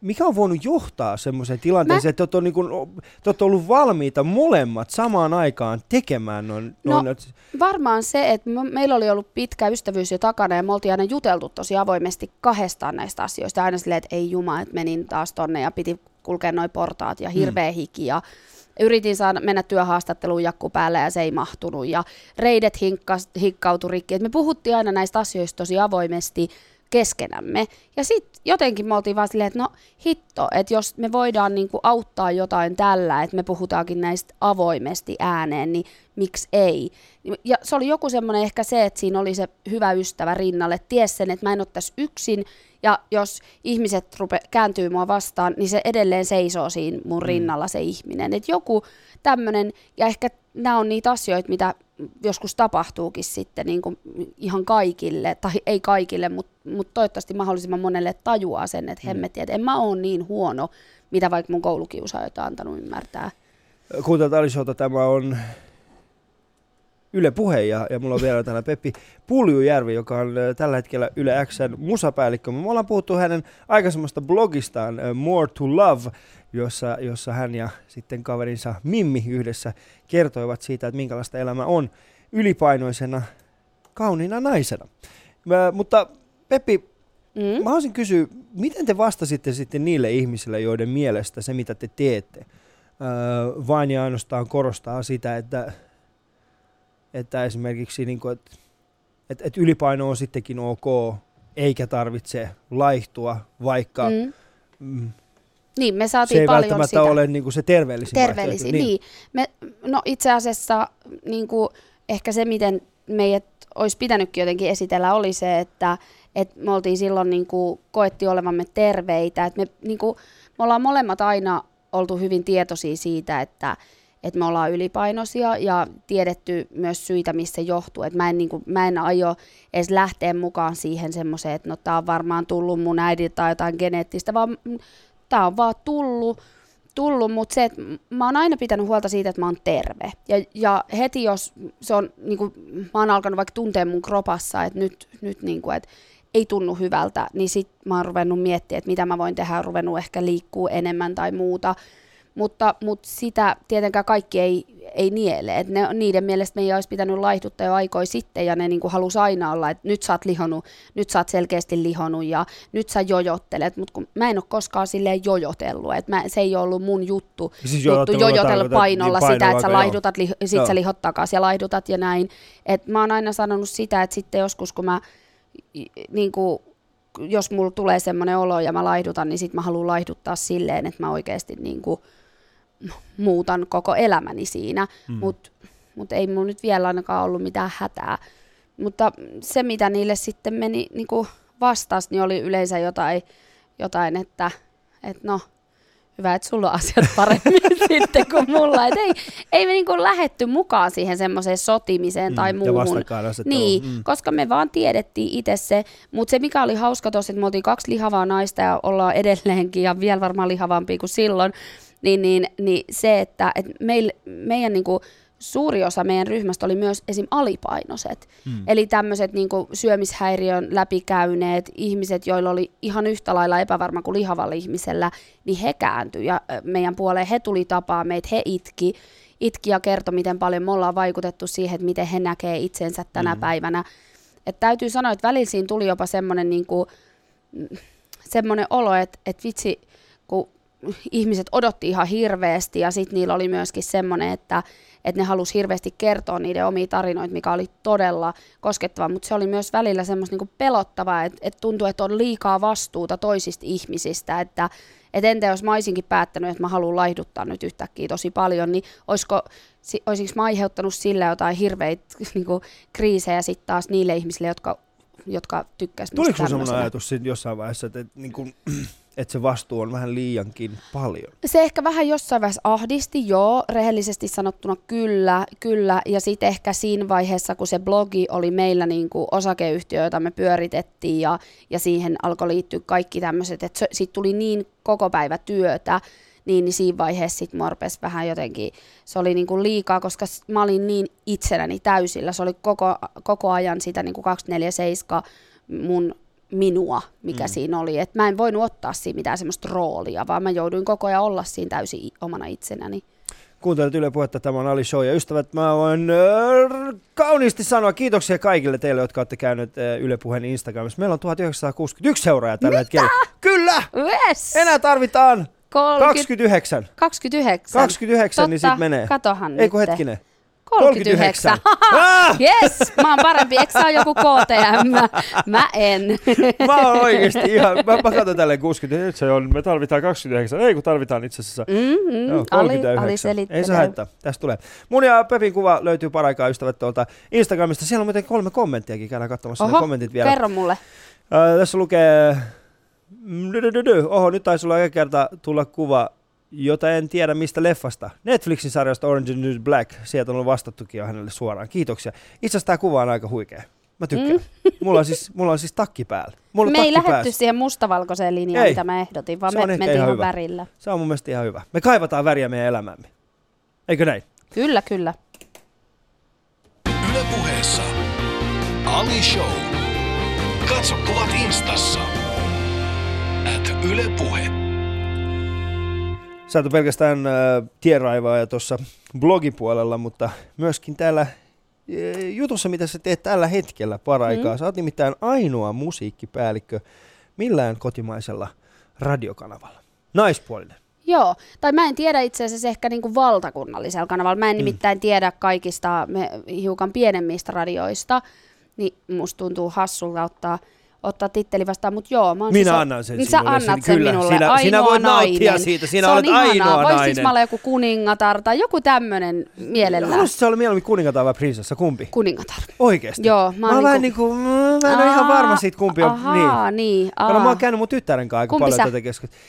S3: mikä on voinut johtaa semmoiseen tilanteeseen,
S1: Mä-
S3: että te olette, niin ollut valmiita molemmat samaan aikaan tekemään noin,
S1: No,
S3: noin
S1: Varmaan se, että me- meillä oli ollut pitkä ystävyys jo takana ja me oltiin aina juteltu tosi avoimesti kahdestaan näistä asioista. Aina silleen, että ei juma, että menin taas tonne ja piti kulkea noin portaat ja hirveä hiki ja yritin saada mennä työhaastatteluun jakku päälle ja se ei mahtunut ja reidet hinkkas, hikkautui rikki. Et me puhuttiin aina näistä asioista tosi avoimesti keskenämme. Ja sitten jotenkin me oltiin vaan silleen, että no hitto, että jos me voidaan niinku auttaa jotain tällä, että me puhutaankin näistä avoimesti ääneen, niin miksi ei? Ja se oli joku semmoinen ehkä se, että siinä oli se hyvä ystävä rinnalle, ties sen, että mä en ole tässä yksin, ja jos ihmiset rupe, kääntyy mua vastaan, niin se edelleen seisoo siinä mun rinnalla se ihminen. Että joku tämmöinen, ja ehkä nämä on niitä asioita, mitä joskus tapahtuukin sitten niin kuin ihan kaikille, tai ei kaikille, mutta mut toivottavasti mahdollisimman monelle tajuaa sen, että hemmetti, että en mä ole niin huono, mitä vaikka mun koulukiusaajat on antanut ymmärtää.
S3: Kuuntelut Alishowta, tämä on Yle Puhe ja, ja mulla on vielä täällä Peppi Puljujärvi, joka on äh, tällä hetkellä Yle Xn musapäällikkö. Me ollaan puhuttu hänen aikaisemmasta blogistaan äh, More to Love, jossa, jossa hän ja sitten kaverinsa Mimmi yhdessä kertoivat siitä, että minkälaista elämä on ylipainoisena, kauniina naisena. Mä, mutta Peppi,
S1: Mm?
S3: Mä haluaisin kysyä, miten te vastasitte sitten niille ihmisille, joiden mielestä se, mitä te teette, öö, vain ja ainoastaan korostaa sitä, että, että esimerkiksi niin kuin, että, että, että ylipaino on sittenkin ok, eikä tarvitse laihtua, vaikka
S1: Mm.
S3: mm.
S1: Niin, me
S3: se
S1: saatiin
S3: ei
S1: paljon
S3: välttämättä
S1: sitä.
S3: ole niin kuin se terveellisin
S1: terveellisiä.
S3: vaihtoehto.
S1: Niin. Me, no itse asiassa niin kuin, ehkä se, miten meidät olisi pitänytkin jotenkin esitellä, oli se, että et me oltiin silloin niin kuin, koetti olevamme terveitä. Et me, niin kuin, me ollaan molemmat aina oltu hyvin tietoisia siitä, että et me ollaan ylipainoisia ja tiedetty myös syitä, missä johtuu. Et mä, en, niin kuin, mä en aio edes lähteä mukaan siihen semmoiseen, että no tää on varmaan tullut mun äidiltä tai jotain geneettistä, vaan tämä on vaan tullut, tullut mutta se, että mä oon aina pitänyt huolta siitä, että mä oon terve. Ja, ja heti jos se on, niin kuin, mä oon alkanut vaikka tuntea mun kropassa, että nyt, nyt niin kuin, että ei tunnu hyvältä, niin sit mä oon ruvennut miettimään, että mitä mä voin tehdä, ruvennut ehkä liikkuu enemmän tai muuta. Mutta, mutta sitä tietenkään kaikki ei, ei niele. Et ne, niiden mielestä me ei olisi pitänyt laihduttaa jo aikoi sitten ja ne niin kuin halusi aina olla, että nyt sä oot lihonut, nyt sä oot selkeästi lihonut ja nyt sä jojottelet. Mutta kun mä en ole koskaan silleen jojotellut, että mä, se ei ole ollut mun juttu,
S3: Siis
S1: juttu jojotella
S3: tarkoitat
S1: painolla
S3: niin
S1: sitä, että sä laihdutat, li, sit
S3: Joo.
S1: sä lihot takaisin ja laihdutat ja näin. Et mä oon aina sanonut sitä, että sitten joskus kun mä niin kuin, jos mulla tulee semmoinen olo ja mä laihdutan, niin sit mä haluan laihduttaa silleen, että mä oikeasti niin kuin muutan koko elämäni siinä. Mm. Mutta mut ei mulla nyt vielä ainakaan ollut mitään hätää. Mutta se, mitä niille sitten meni niin kuin vastasi, niin oli yleensä jotain, jotain että, että no, hyvä, että sulla on asiat paremmin sitten kuin mulla. Et ei, ei me niinku lähetty mukaan siihen semmoiseen sotimiseen tai
S3: Mm, ja
S1: muuhun. Niin,
S3: Mm.
S1: koska me vaan tiedettiin itse se. Mutta se, mikä oli hauska tossa, että me oltiin kaksi lihavaa naista ja ollaan edelleenkin ja vielä varmaan lihavampia kuin silloin, niin, niin, niin se, että et meil, meidän niinku, suuri osa meidän ryhmästä oli myös esim. alipainoiset. Mm. Eli tämmöiset niinku syömishäiriön läpikäyneet ihmiset, joilla oli ihan yhtä lailla epävarma kuin lihavalla ihmisellä, niin he kääntyi ja meidän puoleen he tuli tapaa meitä, he itki, itki ja kertoi, miten paljon me ollaan vaikutettu siihen, että miten he näkee itsensä tänä mm. päivänä. Et täytyy sanoa, että välillä siinä tuli jopa semmoinen niinku, semmoinen olo, että, että vitsi, kun ihmiset odotti ihan hirveästi ja sitten niillä oli myöskin semmoinen, että, että ne halusi hirveästi kertoa niiden omia tarinoita, mikä oli todella koskettava, mutta se oli myös välillä semmoista niinku pelottavaa, että, että tuntui, että on liikaa vastuuta toisista ihmisistä, että, että entä jos mä olisinkin päättänyt, että mä haluan laihduttaa nyt yhtäkkiä tosi paljon, niin olisiko, si- olisinko mä aiheuttanut sillä jotain hirveitä niinku, kriisejä sitten taas niille ihmisille, jotka, jotka tykkäsivät
S3: Tuliko sinulla sellainen ajatus siinä jossain vaiheessa, että, että, niin kuin, että se vastuu on vähän liiankin paljon?
S1: Se ehkä vähän jossain vaiheessa ahdisti, joo, rehellisesti sanottuna kyllä, kyllä. Ja sitten ehkä siinä vaiheessa, kun se blogi oli meillä niin kuin osakeyhtiö, jota me pyöritettiin ja, ja siihen alkoi liittyä kaikki tämmöiset, että siitä tuli niin koko päivä työtä, niin, niin siinä vaiheessa sitten mua rupesi vähän jotenkin, se oli niin kuin liikaa, koska mä olin niin itsenäni täysillä. Se oli koko, koko ajan sitä niin kuin 247 mun minua, mikä mm. siinä oli. Et mä en voinut ottaa siinä mitään semmoista roolia, vaan mä jouduin koko ajan olla siinä täysin omana itsenäni.
S3: Kuuntelet Yle Puhetta, tämä on Ali Show. Ja ystävät, mä voin äh, kauniisti sanoa kiitoksia kaikille teille, jotka olette käyneet äh, Yle Puheen Instagramissa. Meillä on 1961 seuraajaa tällä hetkellä. Kyllä!
S1: Yes!
S3: Enää tarvitaan
S1: 30,
S3: 29.
S1: 29.
S3: 29, niin
S1: Totta,
S3: sit menee.
S1: Katohan
S3: Ei kun
S1: nyt.
S3: hetkinen.
S1: 39.
S3: ah!
S1: Yes, mä oon parempi. Eikö sä joku KTM? Mä en.
S3: Mä oon oikeesti ihan, mä, mä katson tälleen 60, nyt se on, me tarvitaan 29, ei kun tarvitaan itse asiassa
S1: Mm-hmm.
S3: Joo,
S1: Ali,
S3: 39.
S1: Ali
S3: Ei
S1: selittelee.
S3: se haittaa, tästä tulee. Mun ja Pepin kuva löytyy paraikaa ystävät tuolta Instagramista. Siellä on muuten kolme kommenttiakin, käydään katsomassa ne
S1: Oho,
S3: kommentit vielä.
S1: kerro mulle.
S3: Äh, tässä lukee, oho nyt taisi sulla eka kerta tulla kuva, jota en tiedä mistä leffasta. Netflixin sarjasta Orange is the New Black, sieltä on ollut vastattukin jo hänelle suoraan. Kiitoksia. Itse asiassa tämä kuva on aika huikea. Mä tykkään. Mm. Mulla, on siis, mulla on siis takki päällä. Mulla
S1: Me ei
S3: takki
S1: lähetty
S3: päässä.
S1: siihen mustavalkoiseen linjaan,
S3: Ei.
S1: mitä mä ehdotin, vaan me mentiin
S3: ihan
S1: ihan
S3: hyvä.
S1: värillä.
S3: Se on mun mielestä ihan hyvä. Me kaivataan väriä meidän elämämme. Eikö näin?
S1: Kyllä, kyllä.
S2: Ylepuheessa Ali Show. Katso kuvat instassa. At Yle Puhe.
S3: Sä et pelkästään äh, tienraivaaja tuossa blogipuolella, mutta myöskin täällä äh, jutussa, mitä sä teet tällä hetkellä paraikaa. Mm. Sä oot nimittäin ainoa musiikkipäällikkö millään kotimaisella radiokanavalla. Naispuolinen.
S1: Joo, tai mä en tiedä itse asiassa ehkä niinku valtakunnallisella kanavalla. Mä en mm. nimittäin tiedä kaikista me, hiukan pienemmistä radioista, niin musta tuntuu hassulta ottaa ottaa titteli vastaan, mutta joo. Mä
S3: Minä
S1: siis,
S3: annan sen
S1: niin
S3: sinulle.
S1: Sä annat sen
S3: kyllä,
S1: minulle.
S3: Sinä,
S1: ainoa
S3: sinä voit
S1: nainen.
S3: nauttia siitä. Sinä
S1: se
S3: olet
S1: on ihanaa.
S3: ainoa
S1: Voisitko
S3: nainen.
S1: mä olla joku kuningatar tai joku tämmönen mielellään?
S3: Haluaisitko sä olla mieluummin kuningatar vai prinsessa? Kumpi?
S1: Kuningatar.
S3: Oikeesti?
S1: Joo,
S3: Mä, oon vähän niinku, mä en ole ihan varma siitä kumpi on.
S1: Ahaa,
S3: niin.
S1: niin.
S3: Kato, mä
S1: aa.
S3: oon käynyt mun tyttären kanssa aika
S1: Kumpi
S3: paljon
S1: sä?
S3: tätä keskustelua.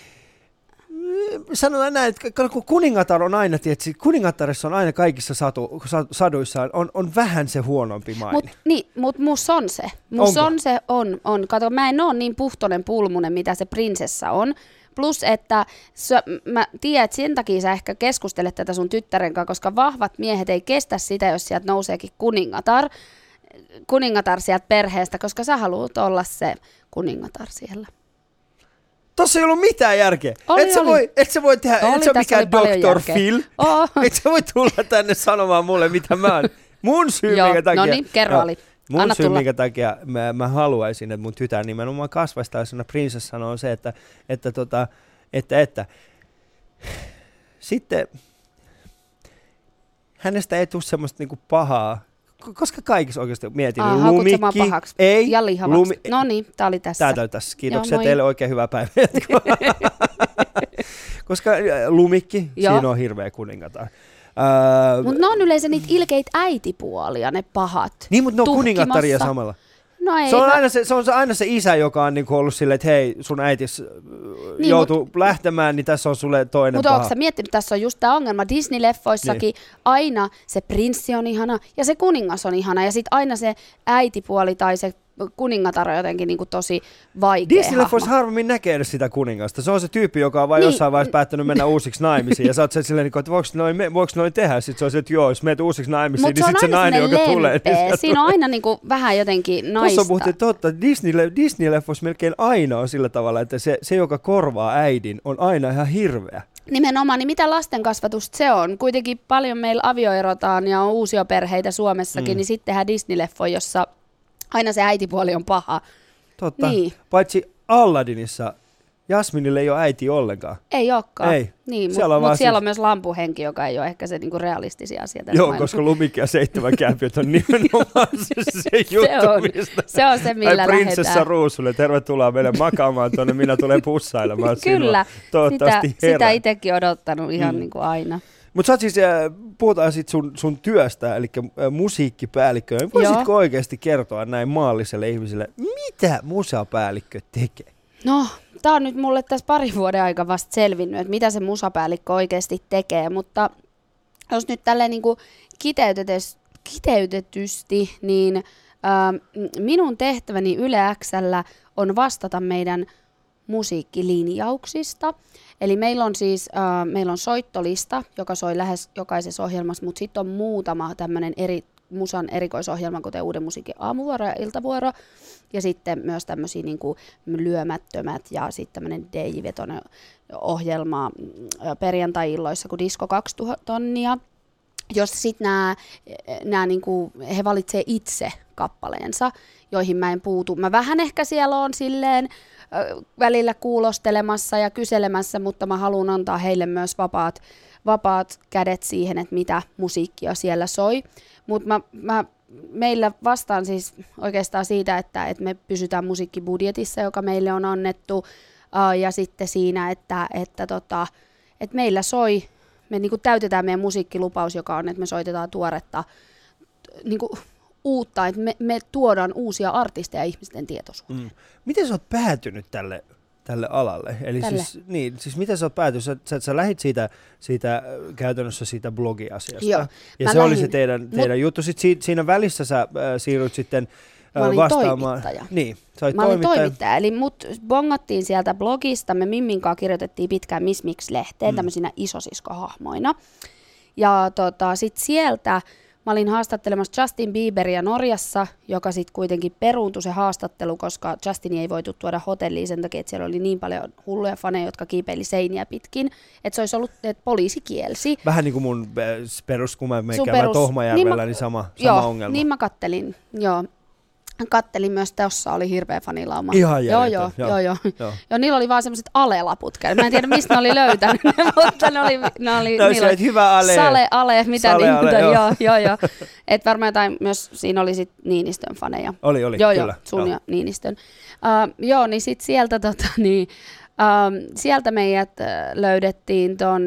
S3: Sanotaan näin, että kun kuningatar on aina, tietysti, kuningattarissa on aina kaikissa satu, sa- saduissa on, on vähän se huonompi maine.
S1: Mut, niin, mut mus on se. Mus
S3: Onko?
S1: on se, on, on. Kato, mä en oo niin puhtonen pulmunen, mitä se prinsessa on. Plus, että sä, mä tiedän, että sen takia sä ehkä keskustelet tätä sun tyttären kanssa, koska vahvat miehet ei kestä sitä, jos sieltä nouseekin kuningatar, kuningatar sieltä perheestä, koska sä haluat olla se kuningatar siellä.
S3: Tossa ei ollut mitään järkeä.
S1: Oli,
S3: et, sä
S1: oli.
S3: voi, et sä voi tehdä,
S1: Oli,
S3: et sä ole
S1: oli
S3: mikään Dr. Phil.
S1: Oh.
S3: Et sä voi tulla tänne sanomaan mulle, mitä mä oon. Mun syy,
S1: Joo,
S3: minkä takia...
S1: no niin, kerro
S3: Joo.
S1: Ali.
S3: Mun
S1: Anna
S3: syy,
S1: tulla.
S3: minkä takia mä, mä haluaisin, että mun tytär nimenomaan kasvaisi tällaisena prinsessana on se, että, että, tota, että, että sitten hänestä ei tule semmoista niinku pahaa, koska kaikissa oikeasti mietin, niin
S1: mua
S3: lumikki,
S1: pahaksi.
S3: ei,
S1: Ja lihavaksi.
S3: lumi,
S1: No niin, tää oli tässä.
S3: Täältä tässä. Kiitoksia
S1: Joo, moi.
S3: teille, oikein hyvää päivää. Koska äh, lumikki,
S1: Joo.
S3: siinä on hirveä kuningatar. Öö,
S1: Mutta ne on yleensä niitä ilkeitä äitipuolia, ne pahat.
S3: niin, mutta ne on kuningattaria samalla.
S1: No ei,
S3: Se on, aina se, se on aina se isä, joka on niinku ollut silleen, että hei, sun äitis niin,
S1: Niin,
S3: joutuu lähtemään, niin tässä on sulle toinen
S1: Mutta onko sä miettinyt, tässä on just tämä ongelma, Disney-leffoissakin niin. aina se prinssi on ihana ja se kuningas on ihana ja sitten aina se äitipuoli tai se kuningatar on jotenkin niinku tosi vaikea
S3: Disney-leffoissa
S1: hahmo.
S3: harvemmin näkee edes sitä kuningasta. Se on se tyyppi, joka on vain
S1: Niin.
S3: jossain vaiheessa päättänyt mennä uusiksi naimisiin. Ja sä oot silleen, niinku, että voiko noin, voiko noin tehdä? Sitten se on se, että joo, jos menet uusiksi naimisiin,
S1: Mutta
S3: niin sitten se nainen, joka tulee. Niin
S1: Siinä on aina niinku vähän jotenkin naista.
S3: Tuossa on muuten totta. Disney, Disney-leffoissa melkein aina on sillä tavalla, että se, se, joka korvaa äidin, on aina ihan hirveä.
S1: Nimenomaan, niin mitä lasten kasvatusta se on? Kuitenkin paljon meillä avioerotaan ja on uusia perheitä Suomessakin,
S3: Mm.
S1: niin sitten tehdään Disney-leffo, jossa aina se äitipuoli on paha.
S3: Totta.
S1: Niin.
S3: Paitsi Aladdinissa Jasminille ei ole äiti ollenkaan.
S1: Ei olekaan.
S3: Ei.
S1: Niin,
S3: Siellä
S1: mutta
S3: on
S1: mut siellä
S3: siis-
S1: on myös lampuhenki, joka ei ole ehkä se niinku realistisia asia tässä
S3: Joo,
S1: maailmassa.
S3: koska lumikki ja seitsemän kääpiöt on nimenomaan se, se juttu,
S1: on.
S3: mistä...
S1: Se on se, millä
S3: Ai prinsessa
S1: lähdetään.
S3: Ruusulle, tervetuloa meille makaamaan tuonne, minä tulen pussailemaan
S1: Kyllä,
S3: sinua. Toivottavasti
S1: sitä, sitä itsekin odottanut ihan
S3: mm.
S1: niin kuin aina.
S3: Mutta sä oot siis, äh, puhutaan sit sun, sun työstä, eli äh, musiikkipäällikkö. Voisitko oikeasti kertoa näin maalliselle ihmiselle, mitä musapäällikkö tekee?
S1: No, tämä on nyt mulle tässä pari vuoden aika vasta selvinnyt, että mitä se musapäällikkö oikeasti tekee, mutta jos nyt tälleen niin kiteytetes- kiteytetysti, niin ähm, minun tehtäväni Yle Xllä on vastata meidän musiikkilinjauksista. Eli meillä on siis äh, meillä on soittolista, joka soi lähes jokaisessa ohjelmassa, mutta sitten on muutama tämmöinen eri musan erikoisohjelma, kuten Uuden musiikin aamuvuoro ja iltavuoro. Ja sitten myös tämmöisiä niin lyömättömät ja sitten tämmöinen DJ-vetoinen ohjelma mm, perjantai-illoissa kuin Disco 2000 tonnia jossa sitten nämä, nämä niinku, he valitsee itse kappaleensa, joihin mä en puutu. Mä vähän ehkä siellä on silleen välillä kuulostelemassa ja kyselemässä, mutta mä haluan antaa heille myös vapaat, vapaat kädet siihen, että mitä musiikkia siellä soi. Mutta mä, mä, meillä vastaan siis oikeastaan siitä, että, että me pysytään musiikkibudjetissa, joka meille on annettu, ja sitten siinä, että, että, tota, että meillä soi me niin kuin täytetään meidän musiikkilupaus, joka on, että me soitetaan tuoretta niin kuin uutta, että me, me tuodaan uusia artisteja ihmisten tietoisuuteen.
S3: Mm. Miten sä oot päätynyt tälle, tälle alalle? Eli
S1: Tälle.
S3: Siis, niin, siis miten sä oot päätynyt? Sä, sä, sä lähit siitä, siitä äh, käytännössä siitä blogiasiasta.
S1: Joo,
S3: ja se oli
S1: lähdin.
S3: se teidän, teidän juttu. Sitten si, siinä välissä sä äh, siirryt sitten äh,
S1: Mä olin
S3: vastaamaan.
S1: toimittaja.
S3: Niin, sä olit
S1: Mä olin
S3: toimittaja.
S1: toimittaja, eli mut bongattiin sieltä blogista, me Mimmin kanssa kirjoitettiin pitkään Miss Mix-lehteen
S3: Mm.
S1: mm. tämmöisinä isosiskohahmoina. Ja tota, sitten sieltä Mä olin haastattelemassa Justin Bieberia Norjassa, joka sitten kuitenkin peruuntui se haastattelu, koska Justin ei voitu tuoda hotelliin sen takia, että siellä oli niin paljon hulluja faneja, jotka kiipeili seiniä pitkin, että se olisi ollut, että poliisi kielsi.
S3: Vähän niin kuin mun eh, perus, kun mä menen perus... Tohmajärvellä, niin, mä, niin sama, sama
S1: joo,
S3: ongelma.
S1: niin mä kattelin, joo kattelin myös, tuossa oli hirveä fanilauma.
S3: Ihan
S1: joo, joo, joo, joo, joo. joo. niillä oli vaan semmoiset alelaput. Mä en tiedä, mistä ne oli löytänyt mutta ne oli, ne oli,
S3: no, niillä oli hyvä ale.
S1: Sale, ale, mitä Sale, niin, ale, joo. joo, joo, joo. Et varmaan jotain, myös siinä oli sit Niinistön faneja.
S3: Oli, oli,
S1: joo,
S3: kyllä.
S1: Joo, sun ja Niinistön. Uh, joo, niin sit sieltä, tota, niin, uh, sieltä meidät löydettiin ton,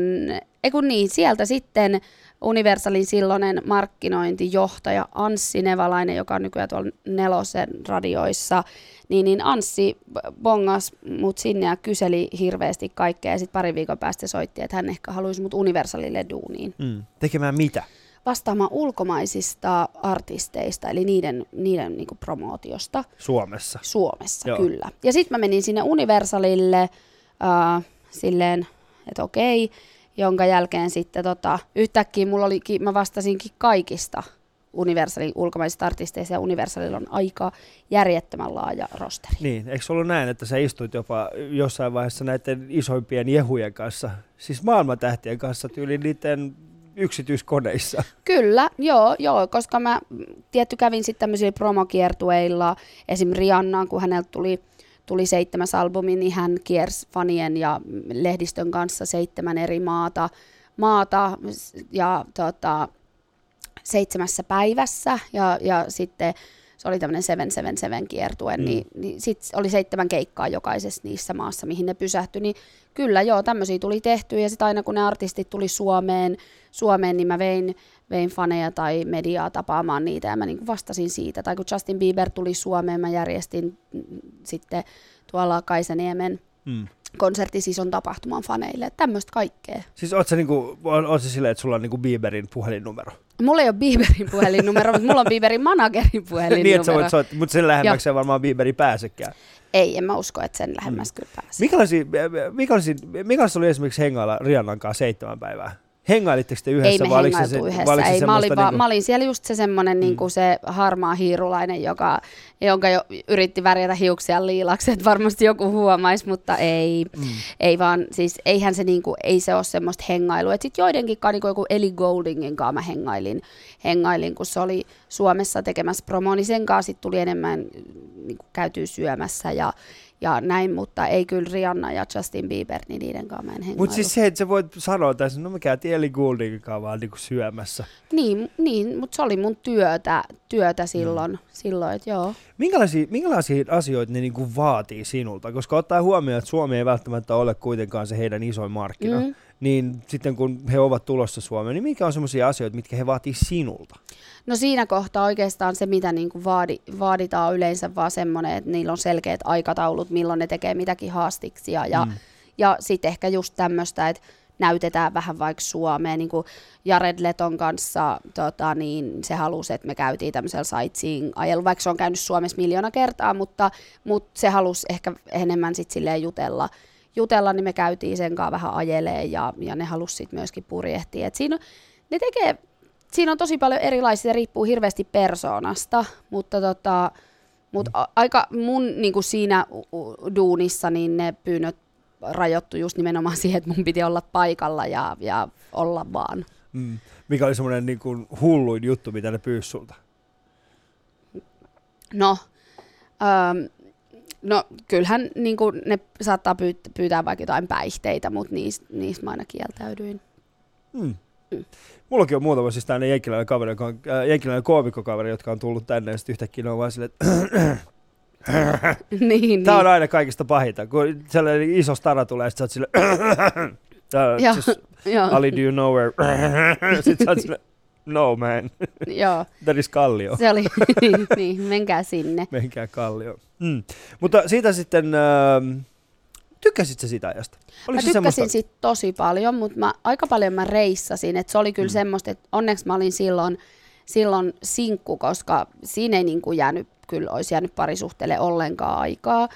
S1: ei kun niin, sieltä sitten Universalin silloinen markkinointijohtaja Anssi Nevalainen, joka on nykyään tuolla Nelosen radioissa, niin, niin Anssi bongas mut sinne ja kyseli hirveästi kaikkea ja sitten pari viikon päästä soitti, että hän ehkä haluaisi mut Universalille duuniin.
S3: Mm. Tekemään mitä?
S1: Vastaamaan ulkomaisista artisteista, eli niiden, niiden niinku promootiosta.
S3: Suomessa?
S1: Suomessa, Joo. kyllä. Ja sitten mä menin sinne Universalille äh, silleen, että okei, jonka jälkeen sitten tota, yhtäkkiä mulla oli, mä vastasinkin kaikista Universalin ulkomaisista artisteista ja Universalilla on aika järjettömän laaja rosteri.
S3: Niin, eikö ollut näin, että sä istuit jopa jossain vaiheessa näiden isoimpien jehujen kanssa, siis maailmantähtien kanssa tyyli niiden yksityiskoneissa?
S1: Kyllä, joo, joo, koska mä tietty kävin sitten tämmöisillä promokiertueilla, esim. Riannaan, kun häneltä tuli tuli seitsemäs albumi, niin hän kiersi fanien ja lehdistön kanssa seitsemän eri maata, maata ja tota, seitsemässä päivässä ja, ja sitten se oli tämmöinen 777 kiertue, mm. niin, niin sitten oli seitsemän keikkaa jokaisessa niissä maassa, mihin ne pysähtyi, niin kyllä joo, tämmöisiä tuli tehty ja sitten aina kun ne artistit tuli Suomeen, Suomeen niin mä vein, vein faneja tai mediaa tapaamaan niitä ja mä niin vastasin siitä. Tai kun Justin Bieber tuli Suomeen, mä järjestin sitten tuolla Kaisaniemen mm. konsertti ison tapahtuman faneille. Tämmöistä kaikkea.
S3: Siis oot sä, niinku, oot sä silleen, että sulla on niinku Bieberin puhelinnumero?
S1: Mulla ei ole Bieberin puhelinnumero, mutta mulla on Bieberin managerin puhelinnumero.
S3: niin, että sä voit soittaa, mutta sen lähemmäksi ei varmaan Bieberi pääsekään.
S1: Ei, en mä usko, että sen lähemmäs mm. kyllä pääsee.
S3: Mikälaisia, mikälaisia, mikälaisia oli esimerkiksi hengailla Riannan kanssa seitsemän päivää? Hengailitteko te yhdessä?
S1: Ei me hengailtu se, yhdessä. Ei, mä, olin niin kuin... mä olin siellä just se semmoinen mm. niin kuin se harmaa hiirulainen, joka, jonka jo yritti värjätä hiuksia liilaksi, että varmasti joku huomaisi, mutta ei, mm. ei vaan, siis eihän se, niin kuin, ei se ole semmoista hengailua. Sitten joidenkin kanssa, niin joku Eli Goldingin kanssa mä hengailin, hengailin, kun se oli Suomessa tekemässä promo, niin sen kanssa tuli enemmän niin kuin käytyy syömässä ja ja näin, mutta ei kyllä Rihanna ja Justin Bieber, niin niiden kanssa mä en
S3: Mutta siis se, että sä voit sanoa, että no me käytiin Ellie Gouldingin kanssa vaan niinku syömässä.
S1: Niin, niin mutta se oli mun työtä, työtä silloin, mm. silloin että joo.
S3: Minkälaisia, minkälaisia asioita ne niinku vaatii sinulta? Koska ottaa huomioon, että Suomi ei välttämättä ole kuitenkaan se heidän isoin markkina, mm. Niin sitten kun he ovat tulossa Suomeen, niin mikä on sellaisia asioita, mitkä he vaatii sinulta?
S1: No siinä kohtaa oikeastaan se, mitä niin kuin vaadi, vaaditaan yleensä, vaan semmoinen, että niillä on selkeät aikataulut, milloin ne tekee mitäkin haastiksia. Ja, mm. ja sitten ehkä just tämmöistä, että näytetään vähän vaikka Suomeen. Niin kuin Jared Leton kanssa tota, niin se halusi, että me käytiin tämmöisellä sightseeing ajelu, vaikka se on käynyt Suomessa miljoona kertaa, mutta, mutta se halusi ehkä enemmän sit silleen jutella, jutella, niin me käytiin sen kanssa vähän ajelee ja, ja ne halusi sitten myöskin purjehtia. Et siinä, ne tekee siinä on tosi paljon erilaisia, se riippuu hirveästi persoonasta, mutta tota, mut mm. aika mun niin kuin siinä duunissa niin ne pyynnöt rajoittu just nimenomaan siihen, että mun piti olla paikalla ja, ja olla vaan.
S3: Mm. Mikä oli semmoinen niin kuin hulluin juttu, mitä ne pyysi sulta?
S1: No, ähm, no kyllähän niin kuin ne saattaa pyytää, pyytää vaikka jotain päihteitä, mutta niistä, niistä mä aina kieltäydyin.
S3: Mm. Mm. Mullakin on muutama siis tänne jenkkiläinen kaveri, joka on, äh, jenkkiläinen koomikkokaveri, jotka on tullut tänne ja sitten yhtäkkiä ne on vaan silleen, että
S1: niin,
S3: Tämä on niin. aina kaikista pahinta, kun sellainen iso stara tulee, sitten sä oot silleen, uh, Ali, do you know where? sitten sä oot silleen, no man.
S1: Joo.
S3: That is Kallio.
S1: Se oli, niin, menkää sinne.
S3: Menkää Kallio. Mm. Mutta siitä sitten, äh, Tykkäsit sä sitä ajasta?
S1: Oliko mä tykkäsin semmoista... sit tosi paljon, mutta mä, aika paljon mä reissasin. Et se oli kyllä mm. semmoista, että onneksi mä olin silloin, silloin sinkku, koska siinä ei niin kuin jäänyt, kyllä olisi jäänyt parisuhteelle ollenkaan aikaa.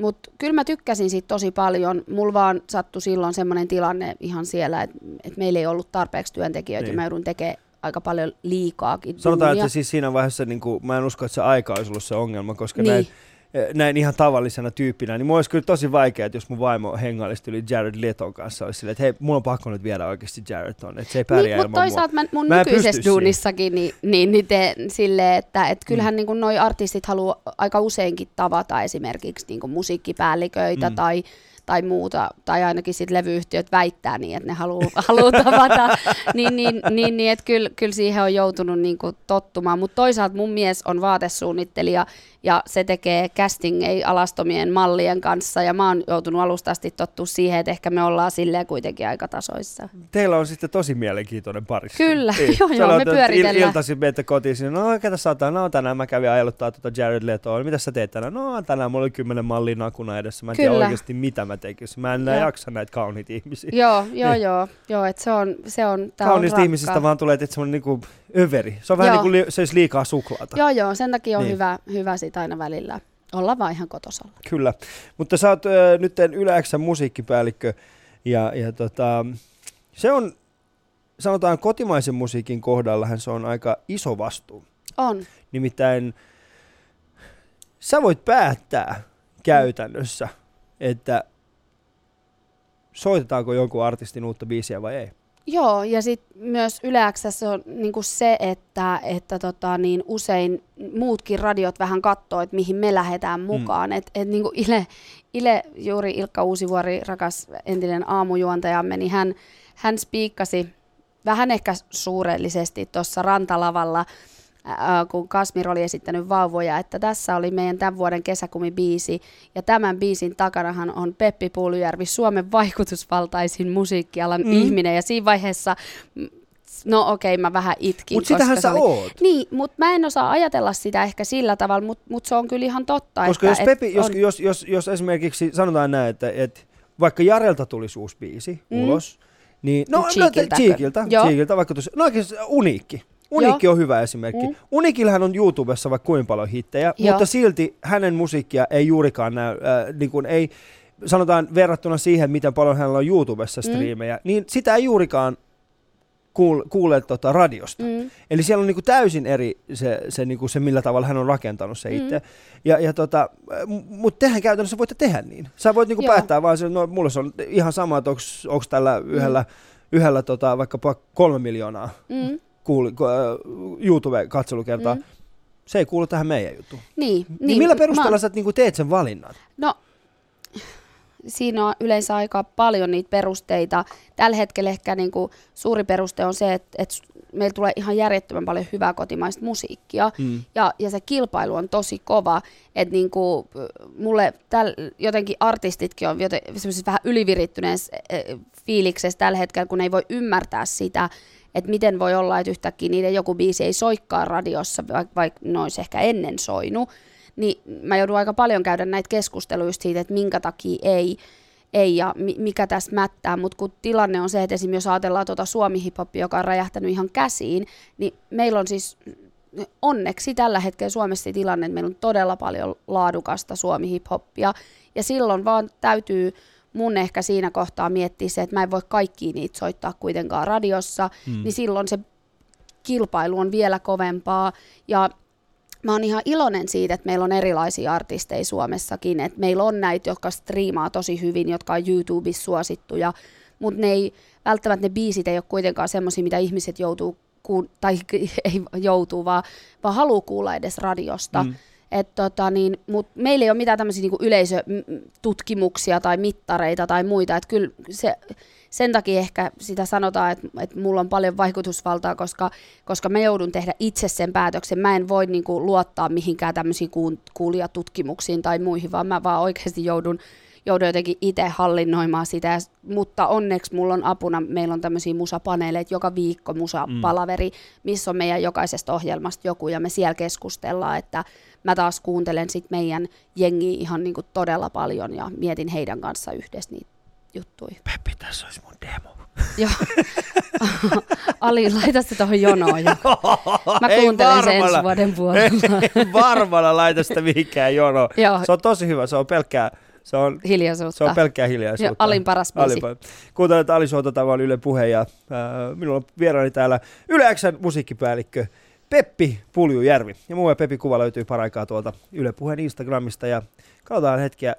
S1: Mutta kyllä mä tykkäsin siitä tosi paljon. Mulla vaan sattui silloin semmoinen tilanne ihan siellä, että et meillä ei ollut tarpeeksi työntekijöitä
S3: Niin.
S1: ja mä joudun tekemään aika paljon liikaakin
S3: Sanotaan,
S1: duunia.
S3: että siis siinä vaiheessa niin kuin, mä en usko, että se aika olisi ollut se ongelma, koska
S1: Niin.
S3: näin, eh, näin ihan tavallisena tyyppinä, niin mulla olisi kyllä tosi vaikea, että jos mun vaimo hengailisi yli Jared Leton kanssa, olisi silleen, että hei, mulla on pakko nyt viedä oikeasti Jared on, että se ei pärjää
S1: Niin, mutta
S3: ilman
S1: toisaalta mä, mun
S3: Mä
S1: nykyisessä duunissakin niin, niin, niin te, silleen, että et kyllähän mm. niin noi artistit haluaa aika useinkin tavata esimerkiksi niin musiikkipäälliköitä
S3: Mm.
S1: mm. tai, tai muuta, tai ainakin sit levyyhtiöt väittää niin, että ne haluaa haluu tavata, niin, niin, niin, niin että kyllä, kyllä siihen on joutunut niin kuin tottumaan, mutta toisaalta mun mies on vaatesuunnittelija ja se tekee castingei alastomien mallien kanssa ja mä oon joutunut alusta asti tottua siihen, että ehkä me ollaan silleen kuitenkin aika tasoissa.
S3: Teillä on sitten tosi mielenkiintoinen parissa.
S1: Kyllä, joo, joo,
S3: Sanoit,
S1: me pyöritellään.
S3: Il- iltaisin menette kotiin sinne, no ketä sä oot tänään? No tänään mä kävin ajeluttaa tuota Jared Letoa. Mitä sä teet tänään? No tänään mulla oli kymmenen mallia nakuna edessä. Mä en tiedä
S1: Kyllä.
S3: oikeasti mitä mä tekisin. Mä en
S1: Joo.
S3: jaksa näitä kauniita ihmisiä.
S1: Joo, joo,
S3: Niin.
S1: joo, joo, että se on, se on, tää
S3: Kauniista
S1: on
S3: ihmisistä vaan tulee että semmoinen niinku överi. Se on vähän niin kuin li- se olisi liikaa suklaata.
S1: Joo, joo, sen takia on
S3: Niin.
S1: hyvä, hyvä sit aina välillä olla vaan ihan kotosalla.
S3: Kyllä. Mutta sä oot ö, nyt Yle X:n musiikkipäällikkö ja, ja tota, se on, sanotaan kotimaisen musiikin kohdallahan se on aika iso vastuu.
S1: On,
S3: Nimittäin sä voit päättää käytännössä, että soitetaanko jonkun artistin uutta biisiä vai ei.
S1: joo, ja sitten myös Yle X:ssä on niinku se, että, että tota, niin usein muutkin radiot vähän katsoo, että mihin me lähdetään mukaan. Mm. Et, et niinku Ile, Ile, juuri Ilkka Uusivuori, rakas entinen aamujuontajamme, niin hän, hän spiikkasi vähän ehkä suurellisesti tuossa rantalavalla, ää, kun Kasmir oli esittänyt vauvoja, että tässä oli meidän tämän vuoden kesäkumibiisi, ja tämän biisin takanahan on Peppi Puulyjärvi, Suomen vaikutusvaltaisin musiikkialan
S3: Mm.
S1: ihminen, ja siinä vaiheessa, no okei, mä vähän itkin.
S3: Mutta sitähän
S1: koska
S3: sä
S1: oli,
S3: oot.
S1: Niin, mutta mä en osaa ajatella sitä ehkä sillä tavalla, mutta mut se on kyllä ihan totta.
S3: Koska
S1: että,
S3: jos, Pepi, jos,
S1: on-
S3: jos, jos, jos esimerkiksi sanotaan näin, että, että vaikka Jarelta tulisi uusi biisi mm. Ulos, niin no, no
S1: Cheekiltäkö?
S3: Cheekiltä,
S1: Joo.
S3: Cheekiltä vaikka tuossa, no oikein uniikki. Uniikki on hyvä esimerkki. Mm.
S1: Mm.
S3: Uniikillähän on YouTubessa vaikka kuinka paljon hittejä,
S1: Joo.
S3: mutta silti hänen musiikkia ei juurikaan näy, äh, niin kuin ei, sanotaan verrattuna siihen, miten paljon hänellä on YouTubessa
S1: Mm.
S3: striimejä, niin sitä ei juurikaan kuule, kuule tota radiosta.
S1: Mm,
S3: Eli siellä on niinku täysin eri se, se, niinku se, millä tavalla hän on rakentanut se
S1: Mm.
S3: itse. Ja, ja tota, mutta tehän käytännössä voitte tehdä niin. Sä voit niinku
S1: Joo.
S3: päättää vaan, sen, no mulle se on ihan sama, että onko tällä yhdellä, yhdellä tota, vaikkapa kolme miljoonaa
S1: mm,
S3: kuuli, ku- äh, YouTube-katselukertaa.
S1: Mm.
S3: Se ei kuulu tähän meidän juttuun.
S1: niin,
S3: Niin, niin millä perusteella
S1: mä-
S3: sä niinku teet sen valinnan?
S1: No, siinä on yleensä aika paljon niitä perusteita. Tällä hetkellä ehkä niin kuin suuri peruste on se, että, että meillä tulee ihan järjettömän paljon hyvää kotimaista musiikkia.
S3: Mm.
S1: Ja, ja se kilpailu on tosi kova, että niinku, mulle täl, jotenkin artistitkin on joten, vähän ylivirittyneessä eh, fiiliksessä tällä hetkellä, kun ei voi ymmärtää sitä, että miten voi olla, että yhtäkkiä niiden joku biisi ei soikkaa radiossa, vaikka vaik ne olisi ehkä ennen soinut, niin mä joudun aika paljon käydä näitä keskusteluja siitä, että minkä takia ei, ei ja mi- mikä tässä mättää, mutta kun tilanne on se, että esimerkiksi jos ajatellaan tuota suomi-hiphopia, joka on räjähtänyt ihan käsiin, niin meillä on siis onneksi tällä hetkellä Suomessa tilanne, että meillä on todella paljon laadukasta suomi-hiphoppia, ja silloin vaan täytyy mun ehkä siinä kohtaa miettiä se, että mä en voi kaikkia niitä soittaa kuitenkaan radiossa, mm. niin silloin se kilpailu on vielä kovempaa, ja mä oon ihan iloinen siitä, että meillä on erilaisia artisteja Suomessakin, että meillä on näitä, jotka striimaa tosi hyvin, jotka on YouTubessa suosittuja, mutta ne ei, välttämättä ne biisit ei ole kuitenkaan semmoisia, mitä ihmiset joutuu, kuun, tai ei joutuu, vaan, vaan haluaa kuulla edes radiosta.
S3: Mm.
S1: Et tota niin, mut meillä ei ole mitään tämmöisiä niinku yleisötutkimuksia tai mittareita tai muita. Et kyllä se, sen takia ehkä sitä sanotaan, että et mulla on paljon vaikutusvaltaa, koska, koska mä joudun tehdä itse sen päätöksen. Mä en voi niinku luottaa mihinkään tämmöisiin kuulijatutkimuksiin tai muihin, vaan mä vaan oikeasti joudun, joudun jotenkin itse hallinnoimaan sitä. Mutta onneksi mulla on apuna, meillä on tämmöisiä musapaneeleita, joka viikko musapalaveri, missä on meidän jokaisesta ohjelmasta joku, ja me siellä keskustellaan, että mä taas kuuntelen sit meidän jengiä ihan niinku todella paljon ja mietin heidän kanssa yhdessä niitä juttuja.
S3: Peppi, tässä olisi mun demo.
S1: Joo. Ali, laita se tuohon jonoon. Jo. Mä kuuntelen sen ensi vuoden puolella.
S3: Ei varmana laita sitä mihinkään jonoon.
S1: Joo.
S3: Se on tosi hyvä, se on pelkkää, Se on,
S1: hiljaisuutta.
S3: se on pelkkää hiljaisuutta.
S1: Jo, alin paras biisi.
S3: Alin, Kuuntelet Ali Showta, tämä on Yle Puhe ja äh, minulla on vieraani täällä Yle Xn musiikkipäällikkö Peppi Puljujärvi. Ja muu ja Peppi kuva löytyy paraikaa tuolta Yle Puheen Instagramista ja katsotaan hetkiä.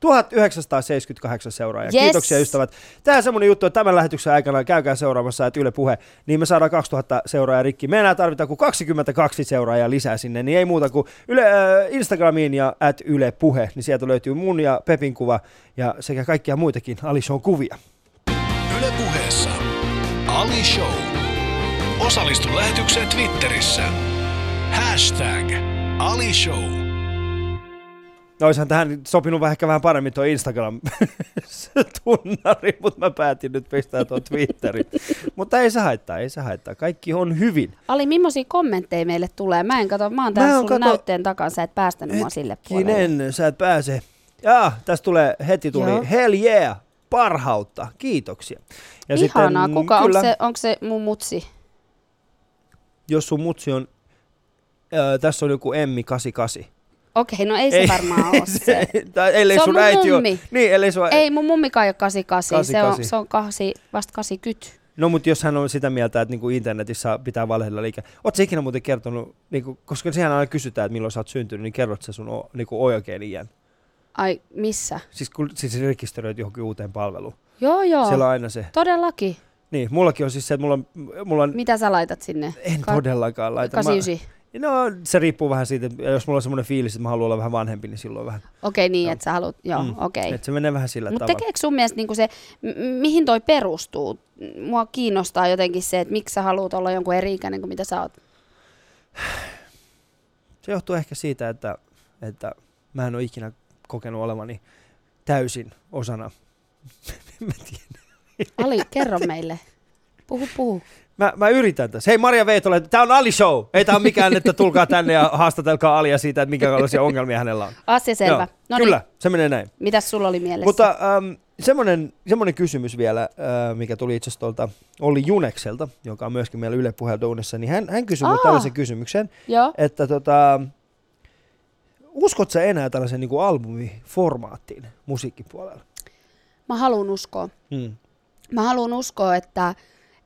S3: 1978 seuraajaa.
S1: Yes.
S3: Kiitoksia ystävät. Tämä on semmoinen juttu, että tämän lähetyksen aikana käykää seuraamassa, että Yle Puhe, niin me saadaan 2000 seuraajaa rikki. Me enää tarvitaan kuin 22 seuraajaa lisää sinne, niin ei muuta kuin Yle, äh, Instagramiin ja at Yle Puhe, niin sieltä löytyy mun ja Pepin kuva ja sekä kaikkia muitakin Ali Show kuvia.
S2: Yle puheessa Ali Show. Osallistu lähetykseen Twitterissä. Hashtag Ali Show.
S3: No olisihan tähän sopinut vähän, ehkä vähän paremmin tuo Instagram-tunnari, mutta mä päätin nyt pistää tuon Twitterin. mutta ei se haittaa, ei se haittaa. Kaikki on hyvin.
S1: Ali, millaisia kommentteja meille tulee? Mä en kato, mä oon täällä sun
S3: kato-
S1: näytteen takana, sä et päästänyt mua sille puolelle.
S3: Sä et pääse. Jaa, tästä tulee, heti tuli,
S1: Joo.
S3: hell yeah, parhautta, kiitoksia. Ja
S1: Ihanaa, kuka, onko
S3: kyllä,
S1: se, onko se mun mutsi?
S3: Jos sun mutsi on, äh, tässä on joku Emmi 88.
S1: Okei, no ei se varmaan ole se.
S3: tai ellei
S1: Se on
S3: sun
S1: mun
S3: äiti
S1: mummi.
S3: ole. Niin, ellei sun,
S1: Ei, mun mummikaan ei ole 88, se on,
S3: 88.
S1: se on kasi, vasta 80.
S3: No mutta jos hän on sitä mieltä, että niinku internetissä pitää valehdella liikaa. Oletko ikinä muuten kertonut, niinku, koska sehän aina kysytään, että milloin sä oot syntynyt, niin kerrot sä sun o, niinku oikein iän.
S1: Ai, missä?
S3: Siis kun siis se rekisteröit johonkin uuteen palveluun.
S1: Joo, joo.
S3: Siellä on aina se.
S1: Todellakin.
S3: Niin, mullakin on siis se, että mulla on, mulla on
S1: Mitä sä laitat sinne?
S3: en
S1: Ka-
S3: todellakaan laita. Mä,
S1: 89.
S3: no se riippuu vähän siitä, että jos mulla on semmoinen fiilis, että mä haluan olla vähän vanhempi, niin silloin vähän.
S1: Okei, niin,
S3: Joo.
S1: että sä haluat, joo,
S3: Mm.
S1: okei.
S3: Että se menee vähän sillä
S1: Mutta
S3: tavalla.
S1: tekeekö sun mielestä niinku se, m- mihin toi perustuu? Mua kiinnostaa jotenkin se, että miksi sä haluat olla jonkun eri ikäinen kuin mitä sä oot.
S3: Se johtuu ehkä siitä, että, että mä en ole ikinä kokenut olevani täysin osana. mä, tiedän.
S1: Ali, kerro meille. Puhu, puhu.
S3: Mä, mä yritän tässä. Hei Maria Veitola, tää on Ali Show. Ei tää ole mikään, että tulkaa tänne ja haastatelkaa Alia siitä, että minkälaisia ongelmia hänellä on.
S1: Asia selvä.
S3: Joo,
S1: no
S3: Kyllä,
S1: niin,
S3: se menee näin.
S1: mitäs sulla oli mielessä?
S3: Mutta ähm, semmoinen, semmoinen kysymys vielä, äh, mikä tuli itse asiassa tuolta Olli Junekselta, joka on myöskin meillä Yle Puheenduunissa, niin hän, hän kysyi tällaisen kysymyksen,
S1: Joo.
S3: että tota, uskot sä enää tällaisen niin kuin albumiformaattiin musiikkipuolella?
S1: Mä haluan uskoa.
S3: Hmm.
S1: Mä haluan uskoa, että,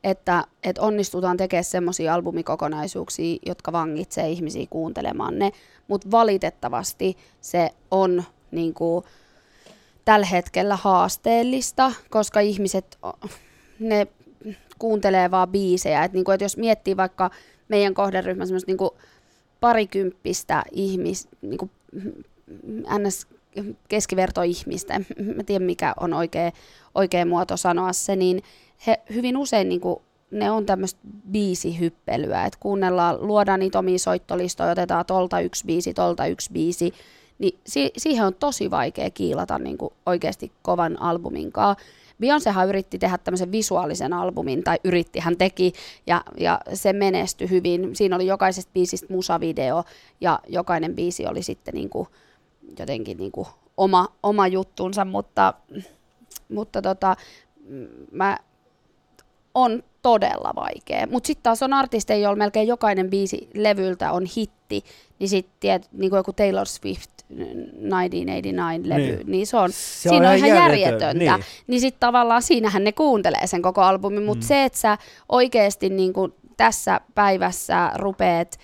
S1: että, että onnistutaan tekemään semmoisia albumikokonaisuuksia, jotka vangitsee ihmisiä kuuntelemaan ne, mutta valitettavasti se on niin kuin, tällä hetkellä haasteellista, koska ihmiset, ne kuuntelee vaan biisejä. Et niin kuin, että jos miettii vaikka meidän kohderyhmä semmoista niin kuin parikymppistä ihmis, niin kuin ns keskivertoihmistä, en mä tiedä mikä on oikea, oikea muoto sanoa se, niin he hyvin usein niin kuin, ne on tämmöistä biisihyppelyä, että kuunnellaan, luodaan niitä omia soittolistoja, otetaan tolta yksi biisi, tolta yksi biisi, niin si- siihen on tosi vaikea kiilata niin kuin oikeasti kovan albumin kanssa. Beyoncéhan yritti tehdä tämmöisen visuaalisen albumin, tai yritti, hän teki, ja, ja se menestyi hyvin. Siinä oli jokaisesta biisistä musavideo, ja jokainen biisi oli sitten niin kuin, jotenkin niin kuin oma, oma juttunsa, mutta, mutta tota, mä on todella vaikea. Mutta sitten taas on artisteja, joilla melkein jokainen biisi levyltä on hitti, niin sitten niin kuin joku Taylor Swift 1989-levy, niin,
S3: Niin.
S1: se on,
S3: Se
S1: siinä on ihan
S3: järjetön,
S1: järjetöntä.
S3: niin.
S1: Niin, sitten tavallaan siinähän ne kuuntelee sen koko albumin, mutta mm. se, että sä oikeasti niin kuin tässä päivässä rupeat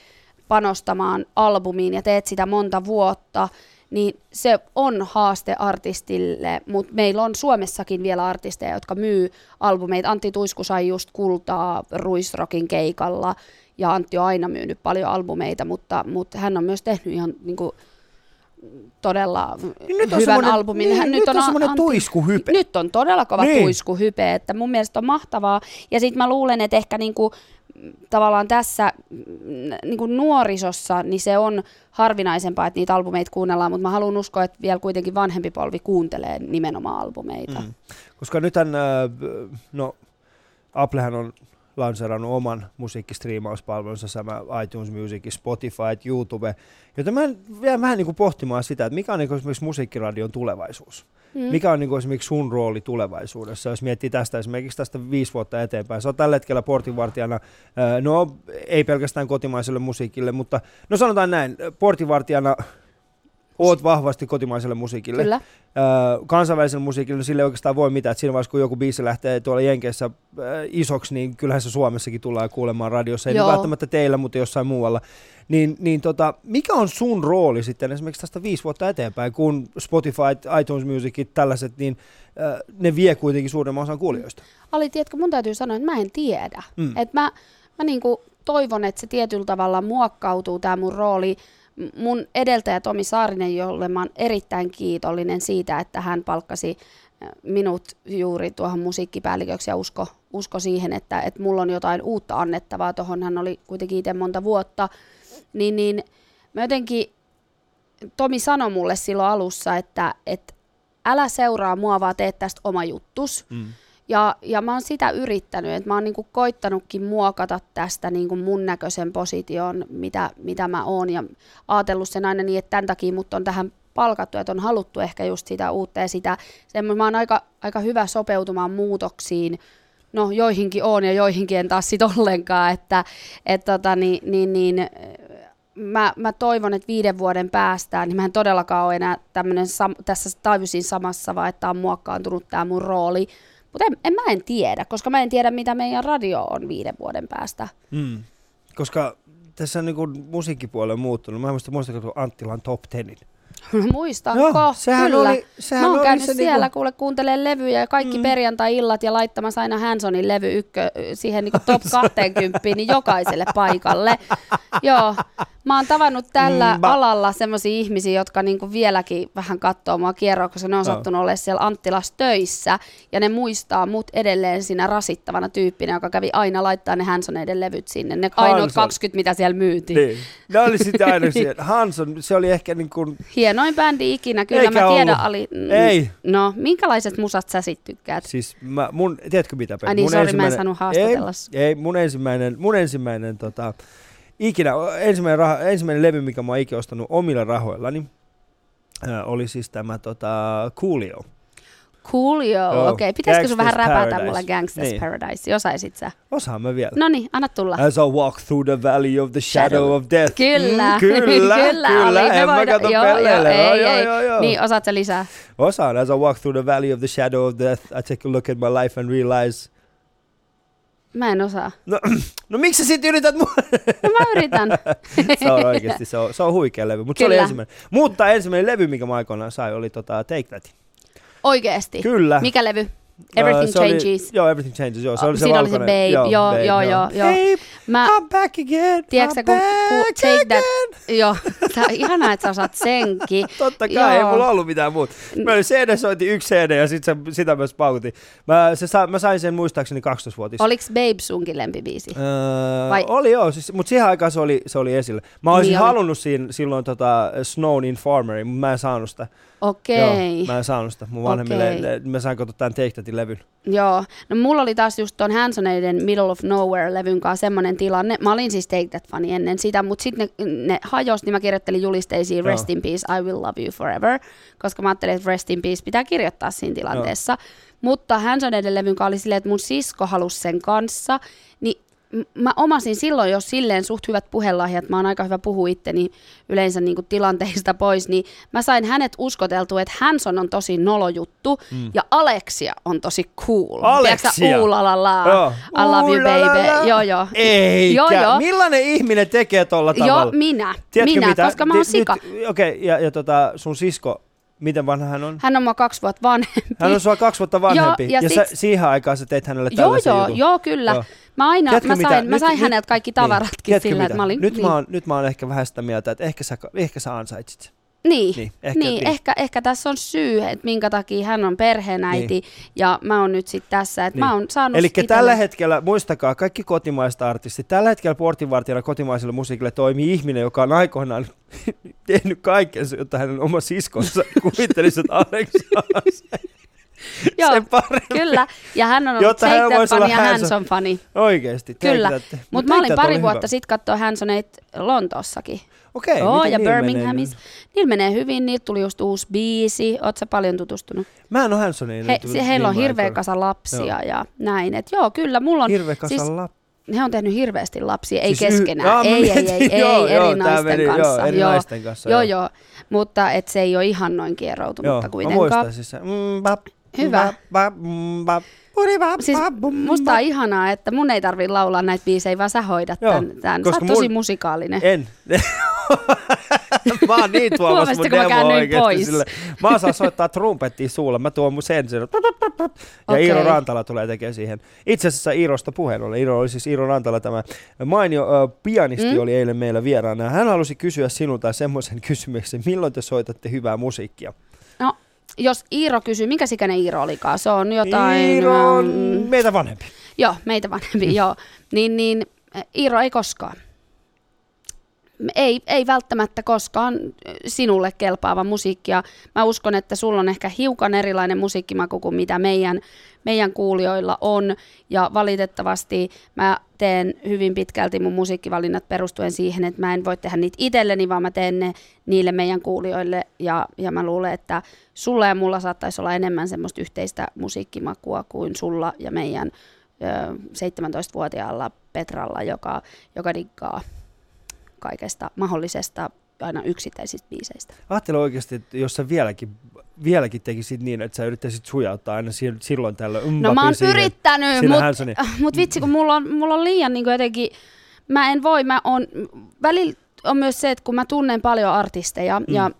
S1: panostamaan albumiin ja teet sitä monta vuotta, niin se on haaste artistille, mutta meillä on Suomessakin vielä artisteja, jotka myy albumeita. Antti Tuisku sai just kultaa Ruisrokin keikalla, ja Antti on aina myynyt paljon albumeita, mutta, mutta hän on myös tehnyt ihan niin kuin, todella
S3: nyt on
S1: hyvän albumin.
S3: niin,
S1: Hän,
S3: nyt on
S1: a-
S3: semmoinen
S1: Antti-
S3: tuiskuhype.
S1: Nyt on todella kova
S3: Niin.
S1: tuiskuhype, että mun mielestä on mahtavaa. Ja sitten mä luulen, että ehkä niinku, tavallaan tässä mm, niinku nuorisossa, niin se on harvinaisempaa, että niitä albumeita kuunnellaan, mutta mä haluan uskoa, että vielä kuitenkin vanhempi polvi kuuntelee nimenomaan albumeita. Mm.
S3: Koska nythän, äh, no Applehän on lanseerannut oman musiikkistriimauspalvelunsa, sama iTunes Music, Spotify, YouTube, joten mä vielä vähän niin kuin pohtimaan sitä, että mikä on niin kuin esimerkiksi musiikkiradion tulevaisuus.
S1: Mm.
S3: Mikä on niin kuin esimerkiksi sun rooli tulevaisuudessa, jos miettii tästä esimerkiksi tästä viisi vuotta eteenpäin. Sä oot tällä hetkellä portinvartijana, no ei pelkästään kotimaiselle musiikille, mutta no sanotaan näin, portinvartijana oot vahvasti kotimaiselle musiikille.
S1: Kyllä.
S3: Öö, kansainväliselle musiikille, no sille ei oikeastaan voi mitään. Et siinä vaiheessa, kun joku biisi lähtee tuolla Jenkeissä äh, isoksi, niin kyllähän se Suomessakin tullaan kuulemaan radiossa. Ei
S1: Joo.
S3: välttämättä teillä, mutta jossain muualla. Niin, niin tota, mikä on sun rooli sitten esimerkiksi tästä viisi vuotta eteenpäin, kun Spotify, iTunes Musicit, tällaiset, niin ne vie kuitenkin suuremman osan kuulijoista?
S1: Ali, tiedätkö, mun täytyy sanoa, että mä en tiedä.
S3: Mm.
S1: Et mä mä niinku toivon, että se tietyllä tavalla muokkautuu tämä mun rooli. Mun edeltäjä Tomi Saarinen, jolle mä oon erittäin kiitollinen siitä, että hän palkkasi äh, minut juuri tuohon musiikkipäälliköksi ja usko, usko siihen, että, että mulla on jotain uutta annettavaa. Tuohon hän oli kuitenkin itse monta vuotta. Niin, niin mä jotenkin, Tomi sanoi mulle silloin alussa, että, että älä seuraa mua, vaan tee tästä oma juttus.
S3: Mm.
S1: Ja, ja mä oon sitä yrittänyt, että mä oon niinku koittanutkin muokata tästä niinku mun näköisen position, mitä, mitä mä oon. Ja ajatellut sen aina niin, että tämän takia mut on tähän palkattu, että on haluttu ehkä just sitä uutta ja sitä. Semmo, mä oon aika, aika hyvä sopeutumaan muutoksiin. No joihinkin on ja joihinkin en taas sit ollenkaan, että et tota, niin, niin, niin, mä, mä toivon, että viiden vuoden päästä, niin mä en todellakaan ole enää tämmönen sam- tässä taivusin samassa, vaan että on muokkaantunut tämä mun rooli. Mutta en, en, mä en tiedä, koska mä en tiedä, mitä meidän radio on viiden vuoden päästä.
S3: Mm. Koska tässä on niin musiikkipuoli muuttunut. Mä en muista, muistatko tuon Anttilan Top Tenin?
S1: Muistanko?
S3: Joo, sehän
S1: Kyllä.
S3: oli- sehän
S1: mä oon
S3: oli
S1: käynyt
S3: se
S1: siellä,
S3: niinku-
S1: kuule, kuuntelee levyjä ja kaikki
S3: Mm.
S1: perjantai-illat ja laittamassa aina Hansonin levy ykkö, siihen niinku top 20, niin jokaiselle paikalle. Joo, mä oon tavannut tällä
S3: Mm, ba-
S1: alalla semmoisia ihmisiä, jotka niinku vieläkin vähän katsoo mua kierroa, koska ne on
S3: Joo.
S1: sattunut olemaan siellä Anttilassa töissä ja ne muistaa mut edelleen siinä rasittavana tyyppinä, joka kävi aina laittaa ne Hansoneiden levyt sinne. Ne ainoat
S3: Hanson.
S1: 20, mitä siellä myytiin.
S3: Niin. Ne oli sitten aina siellä. Hanson, se oli ehkä niin kuin,
S1: Hienoin bändi ikinä, kyllä
S3: Eikä
S1: mä tiedän
S3: ollut.
S1: Ali. mm,
S3: Ei.
S1: No, minkälaiset musat sä sit tykkäät?
S3: siis mä, mun, tiedätkö mitä? Pekka?
S1: Ai niin,
S3: mun
S1: sori, mä en saanut haastatella
S3: Ei, ei, mun ensimmäinen, mun ensimmäinen tota, ikinä, ensimmäinen, raha, ensimmäinen levy, mikä mä oon ikinä ostanut omilla rahoillani, äh, oli siis tämä tota, Coolio.
S1: Coolio,
S3: Joo,
S1: okei. Okay. Pitäisikö sun vähän räpätä mulle Gangsta's
S3: Niin.
S1: Paradise? Osaisit sä?
S3: Osaan mä vielä.
S1: No niin, anna tulla.
S3: As I walk through the valley of the shadow,
S1: Shadow.
S3: of death.
S1: Kyllä,
S3: Mm, kyllä,
S1: kyllä,
S3: kyllä.
S1: oli.
S3: En mä kato
S1: joo, joo,
S3: pelleile.
S1: ei,
S3: joo,
S1: ei.
S3: joo, joo.
S1: Niin, osaat sä lisää?
S3: Osaan. As I walk through the valley of the shadow of death, I take a look at my life and realize...
S1: Mä en osaa.
S3: No, no miksi sä sit yrität mua?
S1: No mä yritän.
S3: se on oikeasti, se on, se on huikea levy. Mutta se oli ensimmäinen. Mutta ensimmäinen levy, mikä mä aikoinaan sain, oli tota Take That.
S1: Oikeesti.
S3: Kyllä.
S1: Mikä levy? Everything
S3: Äh, se oli-
S1: Changes.
S3: Joo, Everything Changes, joo. Se
S1: Ah,
S3: oli se
S1: siinä oli se. Babe, joo, joo, joo, joo.
S3: Babe,
S1: Mä,
S3: I'm back again,
S1: tiedätkö,
S3: I'm
S1: kun, kun
S3: back
S1: Take That,
S3: again.
S1: joo, tää, ihanaa, että sä osaat senkin.
S3: Totta kai, ei
S1: Joo.
S3: mulla ollut mitään muuta. Mä olin CD soitin yksi CD ja sit se, sitä myös paukutin. Mä, se sa, mä sain sen muistaakseni 12-vuotis.
S1: Oliks Babe sunkin lempibiisi?
S3: Öö,
S1: Vai-
S3: Oli joo, siis, mutta siihen aikaan se oli, se oli esillä. Mä olisin
S1: Niin oli.
S3: halunnut siinä, silloin tota Snown Infirmary, mutta mä en saanut sitä.
S1: Okei.
S3: Joo, mä en saanut sitä. Mun vanhemmille,
S1: Okei.
S3: mä sain katsoa tämän Take Thatin levyn.
S1: Joo, no mulla oli taas just ton Hansoneiden Middle of Nowhere-levyn kanssa semmoinen tilanne. Mä olin siis Take That-fani ennen sitä, mutta sitten ne, ne hajos, niin mä kirjoittelin julisteisiin
S3: Joo.
S1: Rest in Peace, I will love you forever, koska mä ajattelin, että Rest in Peace pitää kirjoittaa siinä tilanteessa. Mutta Hansoneiden levyn kanssa oli silleen, että mun sisko halusi sen kanssa, niin mä omasin silloin jo silleen suht hyvät puhelahjat, mä oon aika hyvä puhua itteni yleensä niin kuin tilanteista pois, niin mä sain hänet uskoteltua, että Hanson on tosi nolojuttu mm. ja Alexia on tosi cool.
S3: Alexia?
S1: Tiedätkö uulalala,
S3: Joo.
S1: I love you baby. Joo, joo.
S3: Eikä.
S1: Joo, joo.
S3: Millainen ihminen tekee tolla tavalla?
S1: Joo, minä.
S3: Tiedätkö
S1: minä,
S3: mitä?
S1: koska mä oon sika.
S3: Okei, okay, ja, ja tota, sun sisko, miten vanha hän on?
S1: Hän on mua kaksi vuotta vanhempi.
S3: Hän on sua kaksi vuotta vanhempi.
S1: Joo,
S3: ja
S1: ja
S3: sä,
S1: sit-
S3: siihen aikaan sä teit hänelle
S1: Joo,
S3: tällaisen
S1: joo,
S3: jutun.
S1: joo, kyllä.
S3: Joo.
S1: Mä aina,
S3: Tiedätkö
S1: mä
S3: mitä?
S1: sain, mä sain
S3: nyt-
S1: häneltä kaikki tavaratkin
S3: Tiedätkö
S1: sillä,
S3: mitä?
S1: että mä olin...
S3: nyt,
S1: niin.
S3: mä oon, nyt mä oon ehkä vähän sitä mieltä, että ehkä sä, ehkä sä ansaitsit sen.
S1: Niin,
S3: Niin, ehkä-
S1: niin,
S3: niin.
S1: Ehkä, ehkä tässä on syy, että minkä takia hän on perheenäiti
S3: Niin.
S1: ja mä oon nyt sitten tässä, että
S3: Niin.
S1: mä oon saanut
S3: Eli
S1: itelle-
S3: tällä hetkellä, muistakaa, kaikki kotimaiset artistit, tällä hetkellä portinvartijana kotimaiselle musiikille toimii ihminen, joka on aikoinaan tehnyt kaikensa, jotta hänen oma siskonsa kuvittelisi, että Alex on
S1: Joo,
S3: sen paremmin.
S1: Kyllä, ja hän on ollut
S3: Jotta hän voisi olla
S1: That-fani ja
S3: Hanson.
S1: Hanson-fani.
S3: Oikeesti.
S1: Kyllä. Mutta
S3: Mut
S1: mä olin pari
S3: oli
S1: vuotta sitten katsoa Hansoneit Lontoossakin.
S3: Okei,
S1: Joo, ja
S3: niillä menee
S1: Birminghamissa. Niillä menee hyvin, niiltä tuli just uusi biisi. Sä paljon tutustunut?
S3: Mä en ole Hansoniin
S1: He, se, heillä on
S3: viime
S1: hirveä kasa lapsia ja näin. Et joo, kyllä, mulla on...
S3: Hirveä kasa
S1: siis-
S3: lapsia.
S1: he on tehnyt hirveästi lapsia, ei
S3: Siis
S1: keskenään,
S3: Jaa, mä
S1: ei, ei, ei,
S3: mietin,
S1: ei,
S3: joo,
S1: eri
S3: joo, tää
S1: naisten
S3: meni- joo,
S1: kanssa.
S3: eri naisten kanssa,
S1: joo,
S3: joo.
S1: joo, mutta et se ei ole ihan noin
S3: Joo,
S1: kieroutunutta
S3: mä
S1: kuitenkaan.
S3: muistan siis se. Mm, bap,
S1: Hyvä.
S3: bap, bap, mm,
S1: Siis musta on ihanaa, että mun ei tarvi laulaa näitä biisejä, vaan sä hoidat
S3: Joo,
S1: tämän. tämän. Sä oot tosi
S3: mun-
S1: musikaalinen.
S3: En. mä oon niin tuomassa mun demo oikeesti
S1: pois?
S3: sille. Mä osaan soittaa trumpettia suulla, mä tuon mun sen sen. Ja
S1: Okei.
S3: Iiro Rantala tulee tekemään siihen. Itse asiassa Iirosta puheen ollen. Iiro oli siis Iiro Rantala tämä mainio ö, pianisti
S1: Mm.
S3: oli eilen meillä vieraana. Hän halusi kysyä sinulta semmoisen kysymyksen, milloin te soitatte hyvää musiikkia?
S1: No, jos Iiro kysyy, minkä ikäinen Iiro olikaan? Se on jotain...
S3: Iiro on
S1: mm,
S3: meitä vanhempi.
S1: Joo, meitä vanhempi, joo. Niin, niin Iiro ei koskaan. Ei, ei välttämättä koskaan sinulle kelpaava musiikkia. Mä uskon, että sulla on ehkä hiukan erilainen musiikkimaku kuin mitä meidän, meidän kuulijoilla on. Ja valitettavasti mä teen hyvin pitkälti mun musiikkivalinnat perustuen siihen, että mä en voi tehdä niitä itselleni, vaan mä teen ne niille meidän kuulijoille. Ja, ja mä luulen, että sulla ja mulla saattaisi olla enemmän semmoista yhteistä musiikkimakua kuin sulla ja meidän ö, 17-vuotiaalla Petralla, joka, joka diggaa kaikesta mahdollisesta aina yksittäisistä biiseistä.
S3: Ajattele oikeasti, että jos sä vieläkin, vieläkin tekisit niin, että sä yrittäisit sujauttaa aina si- silloin tällöin.
S1: No mä oon
S3: siihen,
S1: yrittänyt,
S3: siinä
S1: mutta
S3: Hansonin-
S1: mut vitsi, kun mulla on, mulla on liian niin jotenkin, mä en voi, mä on, välillä on myös se, että kun mä tunnen paljon artisteja
S3: Mm.
S1: ja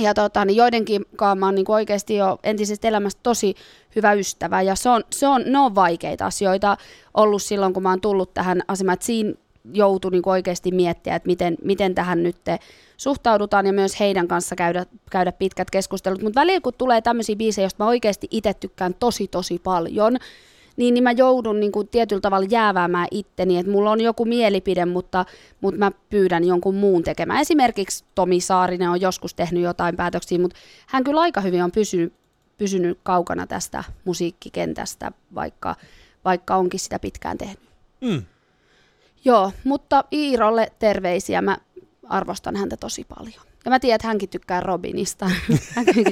S1: ja tota, niin joidenkin kanssa mä oon niin oikeasti jo entisestä elämästä tosi hyvä ystävä ja se on, se on, ne on vaikeita asioita ollut silloin, kun mä oon tullut tähän asemaan, että siinä joutui niin oikeasti miettiä, että miten, miten tähän nyt suhtaudutaan ja myös heidän kanssa käydä, käydä pitkät keskustelut. Mutta välillä kun tulee tämmöisiä biisejä, joista mä oikeasti itse tykkään tosi tosi paljon, niin, niin mä joudun niin kuin tietyllä tavalla jääväämään itteni, että mulla on joku mielipide, mutta, mutta mä pyydän jonkun muun tekemään. Esimerkiksi Tomi Saarinen on joskus tehnyt jotain päätöksiä, mutta hän kyllä aika hyvin on pysynyt, pysynyt kaukana tästä musiikkikentästä, vaikka, vaikka onkin sitä pitkään tehnyt.
S3: Mm.
S1: Joo, mutta Iirolle terveisiä. Mä arvostan häntä tosi paljon. Ja mä tiedän, että hänkin tykkää Robinista. mäkin,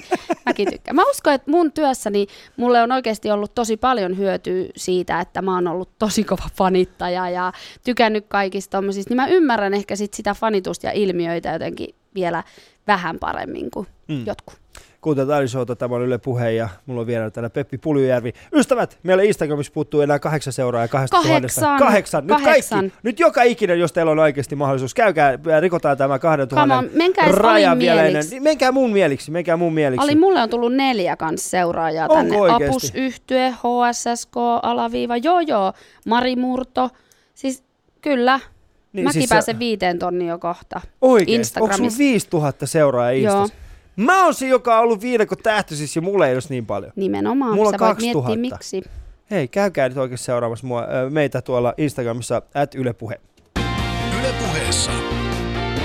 S1: mäkin tykkään. Mä uskon, että mun työssäni mulle on oikeasti ollut tosi paljon hyötyä siitä, että mä oon ollut tosi kova fanittaja ja tykännyt kaikista tommosista. Niin mä ymmärrän ehkä sit sitä fanitusta ja ilmiöitä jotenkin vielä vähän paremmin kuin
S3: Mm.
S1: mm. jotkut.
S3: Kuuntelut Ali Showta, tämä on Yle Puhe ja mulla on vielä täällä Peppi Puljujärvi. Ystävät, meillä Instagramissa puuttuu enää kahdeksan seuraajaa kahdesta
S1: Kahdeksan.
S3: tuhannesta. Kahdeksan. Nyt
S1: Kahdeksan.
S3: kaikki. Nyt joka ikinen, jos teillä on oikeasti mahdollisuus. Käykää, äh, rikotaan tämä kahden tuhannen
S1: edes
S3: raja vielä ennen. Niin, Menkää mun mieliksi, menkää mun mieliksi.
S1: Ali, mulle on tullut neljä kans seuraajaa
S3: Onko
S1: tänne.
S3: oikeesti?
S1: Apus Yhtye, HSSK, Alaviiva, joo joo, Mari Murto. Siis kyllä,
S3: niin,
S1: mäkin
S3: siis
S1: pääsen viiteen tonni jo kohta.
S3: Oikeesti? Onko sun 5000 seuraajaa
S1: Joo.
S3: Mä oon se, joka on ollut viidakon tähtöisissä ja mulla ei ole niin paljon.
S1: Nimenomaan,
S3: Mulla on
S1: sä voit
S3: 2000.
S1: miettiä miksi.
S3: Hei, käykää nyt oikeasti seuraamassa mua, meitä tuolla Instagramissa, at Yle Puhe.
S2: Yle puheessa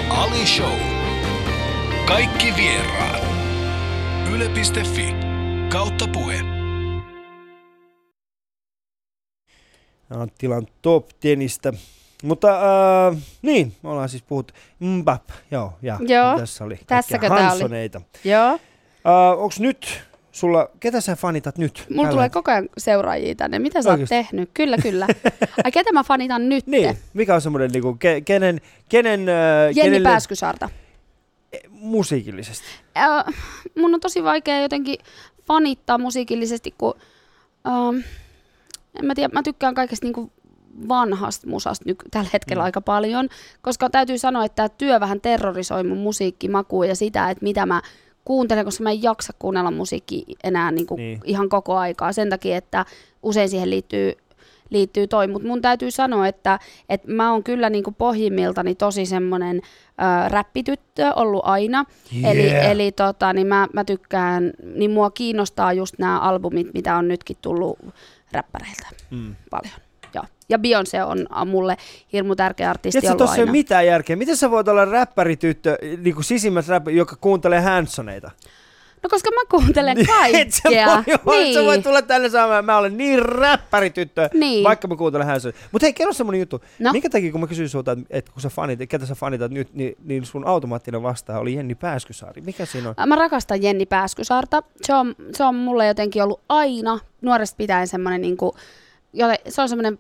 S2: Ali Show. Kaikki vieraat. Yle.fi kautta puhe.
S3: Anttilan top tenistä. Mutta äh, niin, me ollaan siis puhuttu. Mbap, joo, ja
S1: Joo,
S3: tässä oli
S1: tässäkö tää oli? Joo,
S3: Äh, onks nyt sulla, ketä sä fanitat nyt?
S1: mulla tulee koko ajan seuraajia tänne. Mitä sä
S3: Oikeesti?
S1: oot tehnyt? Kyllä, kyllä. Ai ketä mä fanitan nyt?
S3: Niin, mikä on semmoinen, niinku, ke, kenen, kenen äh,
S1: Jenni
S3: kenelle,
S1: Pääskysaarta.
S3: musiikillisesti?
S1: Äh, mun on tosi vaikea jotenkin fanittaa musiikillisesti, kun ähm, en mä tiedä, mä tykkään kaikesta niinku vanhasta musasta nyt tällä hetkellä
S3: Mm.
S1: aika paljon, koska täytyy sanoa, että tämä työ vähän terrorisoi mun musiikkimakua ja sitä, että mitä mä kuuntelen, koska mä en jaksa kuunnella musiikkia enää
S3: Niin.
S1: niin. ihan koko aikaa sen takia, että usein siihen liittyy liittyy toi, mutta mun täytyy sanoa, että, että mä oon kyllä niinku pohjimmiltani tosi semmoinen ö, räppityttö ollut aina. Eli, eli tota, niin mä, mä tykkään, niin mua kiinnostaa just nämä albumit, mitä on nytkin tullut räppäreiltä
S3: Mm.
S1: paljon. Joo. Ja Beyoncé on mulle hirmu tärkeä artisti
S3: Tiedätkö,
S1: ollut
S3: ei
S1: aina.
S3: ole mitään järkeä. Miten sä voit olla räppärityttö, niin kuin sisimmät räppäri, joka kuuntelee Hanssoneita?
S1: No koska mä kuuntelen
S3: Et sä
S1: kaikkea.
S3: voi,
S1: niin.
S3: sä voit tulla tänne saamaan, mä olen niin räppärityttö,
S1: Niin.
S3: vaikka mä kuuntelen Hanssoneita. Mutta hei, kerro semmonen juttu.
S1: No.
S3: Minkä takia, kun mä kysyin sulta, että, kun sä fanit, ketä sä fanitat nyt, niin, niin sun automaattinen vastaaja oli Jenni Pääskysaari. Mikä siinä on?
S1: Mä rakastan Jenni Pääskysaarta. Se on, se on mulle jotenkin ollut aina nuoresta pitäen semmoinen, niin kuin, se on semmoinen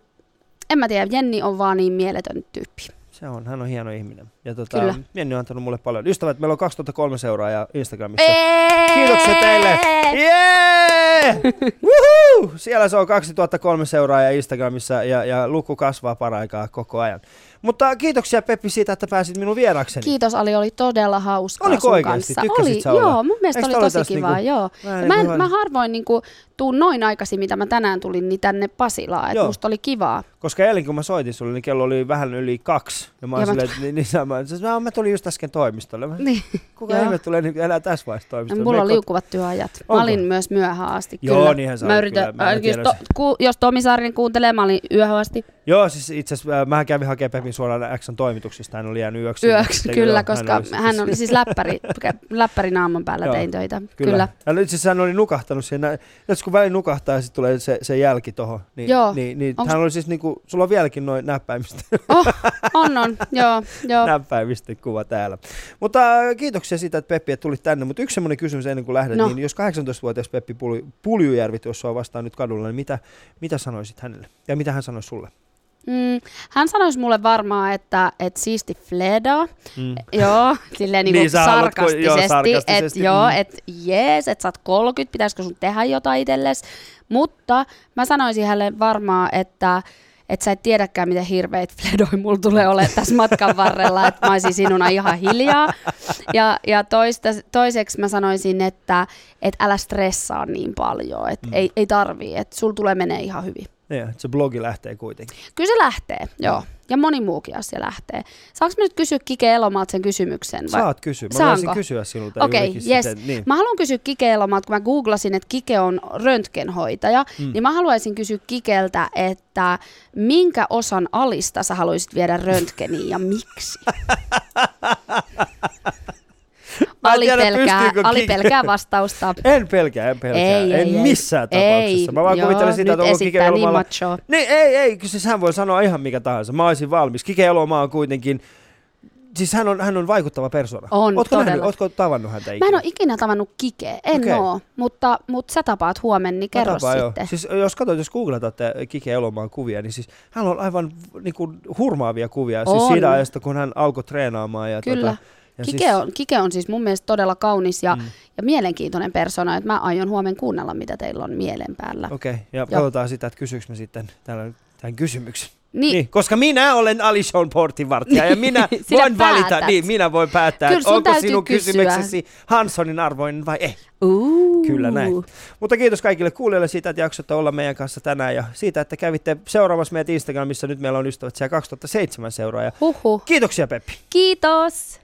S1: en mä tiedä, Jenni on vaan niin mieletön tyyppi.
S3: Se on, hän on hieno ihminen. Ja tota,
S1: Kyllä.
S3: Jenni on antanut mulle paljon. Ystävät, meillä on 2003 seuraajaa Instagramissa.
S1: Eee!
S3: Kiitoksia teille! Jee! Woohoo! Siellä se on 2003 seuraajaa Instagramissa ja, ja luku kasvaa paraikaa koko ajan. Mutta kiitoksia Peppi siitä, että pääsit minun vierakseni.
S1: Kiitos Ali, oli todella hauskaa
S3: Oliko
S1: sun
S3: oikeasti?
S1: kanssa.
S3: Tykkäsit
S1: oli,
S3: olla?
S1: joo, mun mielestä
S3: Eikö
S1: oli tosi kivaa,
S3: niinku-
S1: joo. Mä,
S3: niinku-
S1: en, mä harvoin niinku, tuun noin aikaisin, mitä mä tänään tulin, niin tänne Pasilaan, että musta oli kivaa.
S3: Koska eilen kun mä soitin sulle, niin kello oli vähän yli kaksi. Ja mä,
S1: Ja mä-
S3: silleen, että niin, niin sä- mä, mä, mä tulin just äsken toimistolle. Mä,
S1: Niin.
S3: Kuka ihme tulee niin enää tässä vaiheessa toimistolle?
S1: Mulla on liukuvat työajat.
S3: Onko?
S1: Mä olin myös myöhään asti.
S3: Joo,
S1: kyllä.
S3: niinhän sä
S1: mä yritän,
S3: kyllä. Mä
S1: äh, jos, to, ku, jos Tomi Saarinen kuuntelee, mä olin yöhön asti.
S3: Joo, siis itse asiassa äh, mähän kävin hakemaan Pepin suoraan Xn toimituksista. Hän oli jäänyt yöksi.
S1: Yöksi, kyllä,
S3: joo,
S1: koska hän oli siis läppäri, läppäri naaman päällä tein töitä.
S3: Kyllä.
S1: Kyllä.
S3: Ja itse asiassa hän oli nukahtanut siinä. Jos kun väliin nukahtaa ja sitten tulee se, se jälki tohon, niin,
S1: Joo.
S3: niin, niin
S1: Onks-
S3: hän oli siis niinku, sulla on vieläkin noin näppäimistä,
S1: Oh, on, on, joo, joo.
S3: näppäimistä kuva täällä. Mutta äh, kiitoksia siitä, että Peppi, että tulit tänne. Mutta yksi semmoinen kysymys ennen kuin lähdet,
S1: No.
S3: niin jos 18-vuotias Peppi Pul- Puljujärvi tuossa on vastaan nyt kadulla, niin mitä, mitä sanoisit hänelle? Ja mitä hän sanoi sulle?
S1: Mm, hän sanoisi mulle varmaan, että, että siisti fleda,
S3: Mm.
S1: joo, silleen niinku
S3: Niin, haluat, kun- joo,
S1: sarkastisesti,
S3: sarkastisesti,
S1: että joo,
S3: mm.
S1: että jees, että sä oot 30, pitäisikö sun tehdä jotain itsellesi, mutta mä sanoisin hänelle varmaan, että että sä et tiedäkään, miten hirveitä fledoi mulla tulee olemaan tässä matkan varrella, että mä olisin sinuna ihan hiljaa. Ja, ja toista, toiseksi mä sanoisin, että et älä stressaa niin paljon, että
S3: Mm.
S1: ei, ei tarvii, että sul tulee menee ihan hyvin.
S3: Niin, se blogi lähtee kuitenkin.
S1: Kyllä se lähtee, joo. Ja moni muukin asia lähtee. Saanko mä nyt kysyä Kike Elomaalta sen kysymyksen? vai-
S3: Saat kysyä. Mä
S1: Saanko?
S3: voisin kysyä sinulta
S1: Okei,
S3: juurikin
S1: yes.
S3: Niin.
S1: Mä haluan kysyä Kike Elomaalta, kun mä googlasin, että Kike on röntgenhoitaja,
S3: mm.
S1: niin mä haluaisin kysyä Kikeltä, että minkä osan alista sä haluaisit viedä röntgeniin ja miksi?
S3: Mä
S1: Ali
S3: tiedä,
S1: pelkää, Ali pelkää vastausta.
S3: En pelkää, en pelkää.
S1: Ei,
S3: en
S1: ei, ei.
S3: missään tapauksessa. Mä vaan
S1: joo,
S3: kuvittelin sitä, että onko Kike
S1: esittää niin machoa.
S3: Niin, ei, ei, kyllä siis hän voi sanoa ihan mikä tahansa. Mä olisin valmis. Kike Elomaa on kuitenkin... Siis hän on, hän on vaikuttava persona.
S1: On,
S3: Ootko, nähnyt,
S1: todella.
S3: ootko tavannut häntä
S1: Mä
S3: ikinä?
S1: en ole ikinä tavannut Kikeä, en
S3: Okei.
S1: oo, mutta, mutta sä tapaat huomenna, niin
S3: Mä
S1: kerro
S3: tapaan, joo.
S1: sitten.
S3: Siis jos katsot, jos googlatatte Kike Elomaan kuvia, niin siis hän on aivan niin kuin, hurmaavia kuvia. Siis
S1: On.
S3: siitä ajasta, kun hän alkoi treenaamaan. Ja
S1: Kyllä.
S3: Tota, ja
S1: Kike, on, Kike on siis mun mielestä todella kaunis ja,
S3: Mm.
S1: ja mielenkiintoinen persona, että mä aion huomenna kuunnella, mitä teillä on mielen päällä.
S3: Okei, okay, ja katsotaan sitä, että kysyykö mä sitten täällä tämän kysymyksen.
S1: Niin,
S3: Niin, koska minä olen Alishon portinvartija ja minä
S1: Sinä
S3: voin valita,
S1: päätät.
S3: niin minä voin päättää,
S1: Kyllä sun
S3: onko sinun
S1: kysyä.
S3: kysymyksesi Hansonin arvoinen vai ei.
S1: Uu.
S3: Kyllä näin. Mutta kiitos kaikille kuulijoille siitä, että jaksoitte olla meidän kanssa tänään ja siitä, että kävitte seuraamassa meitä Instagramissa. Nyt meillä on ystävät siellä 2007 seuraaja.
S1: Huhhuh.
S3: Kiitoksia Peppi.
S1: Kiitos.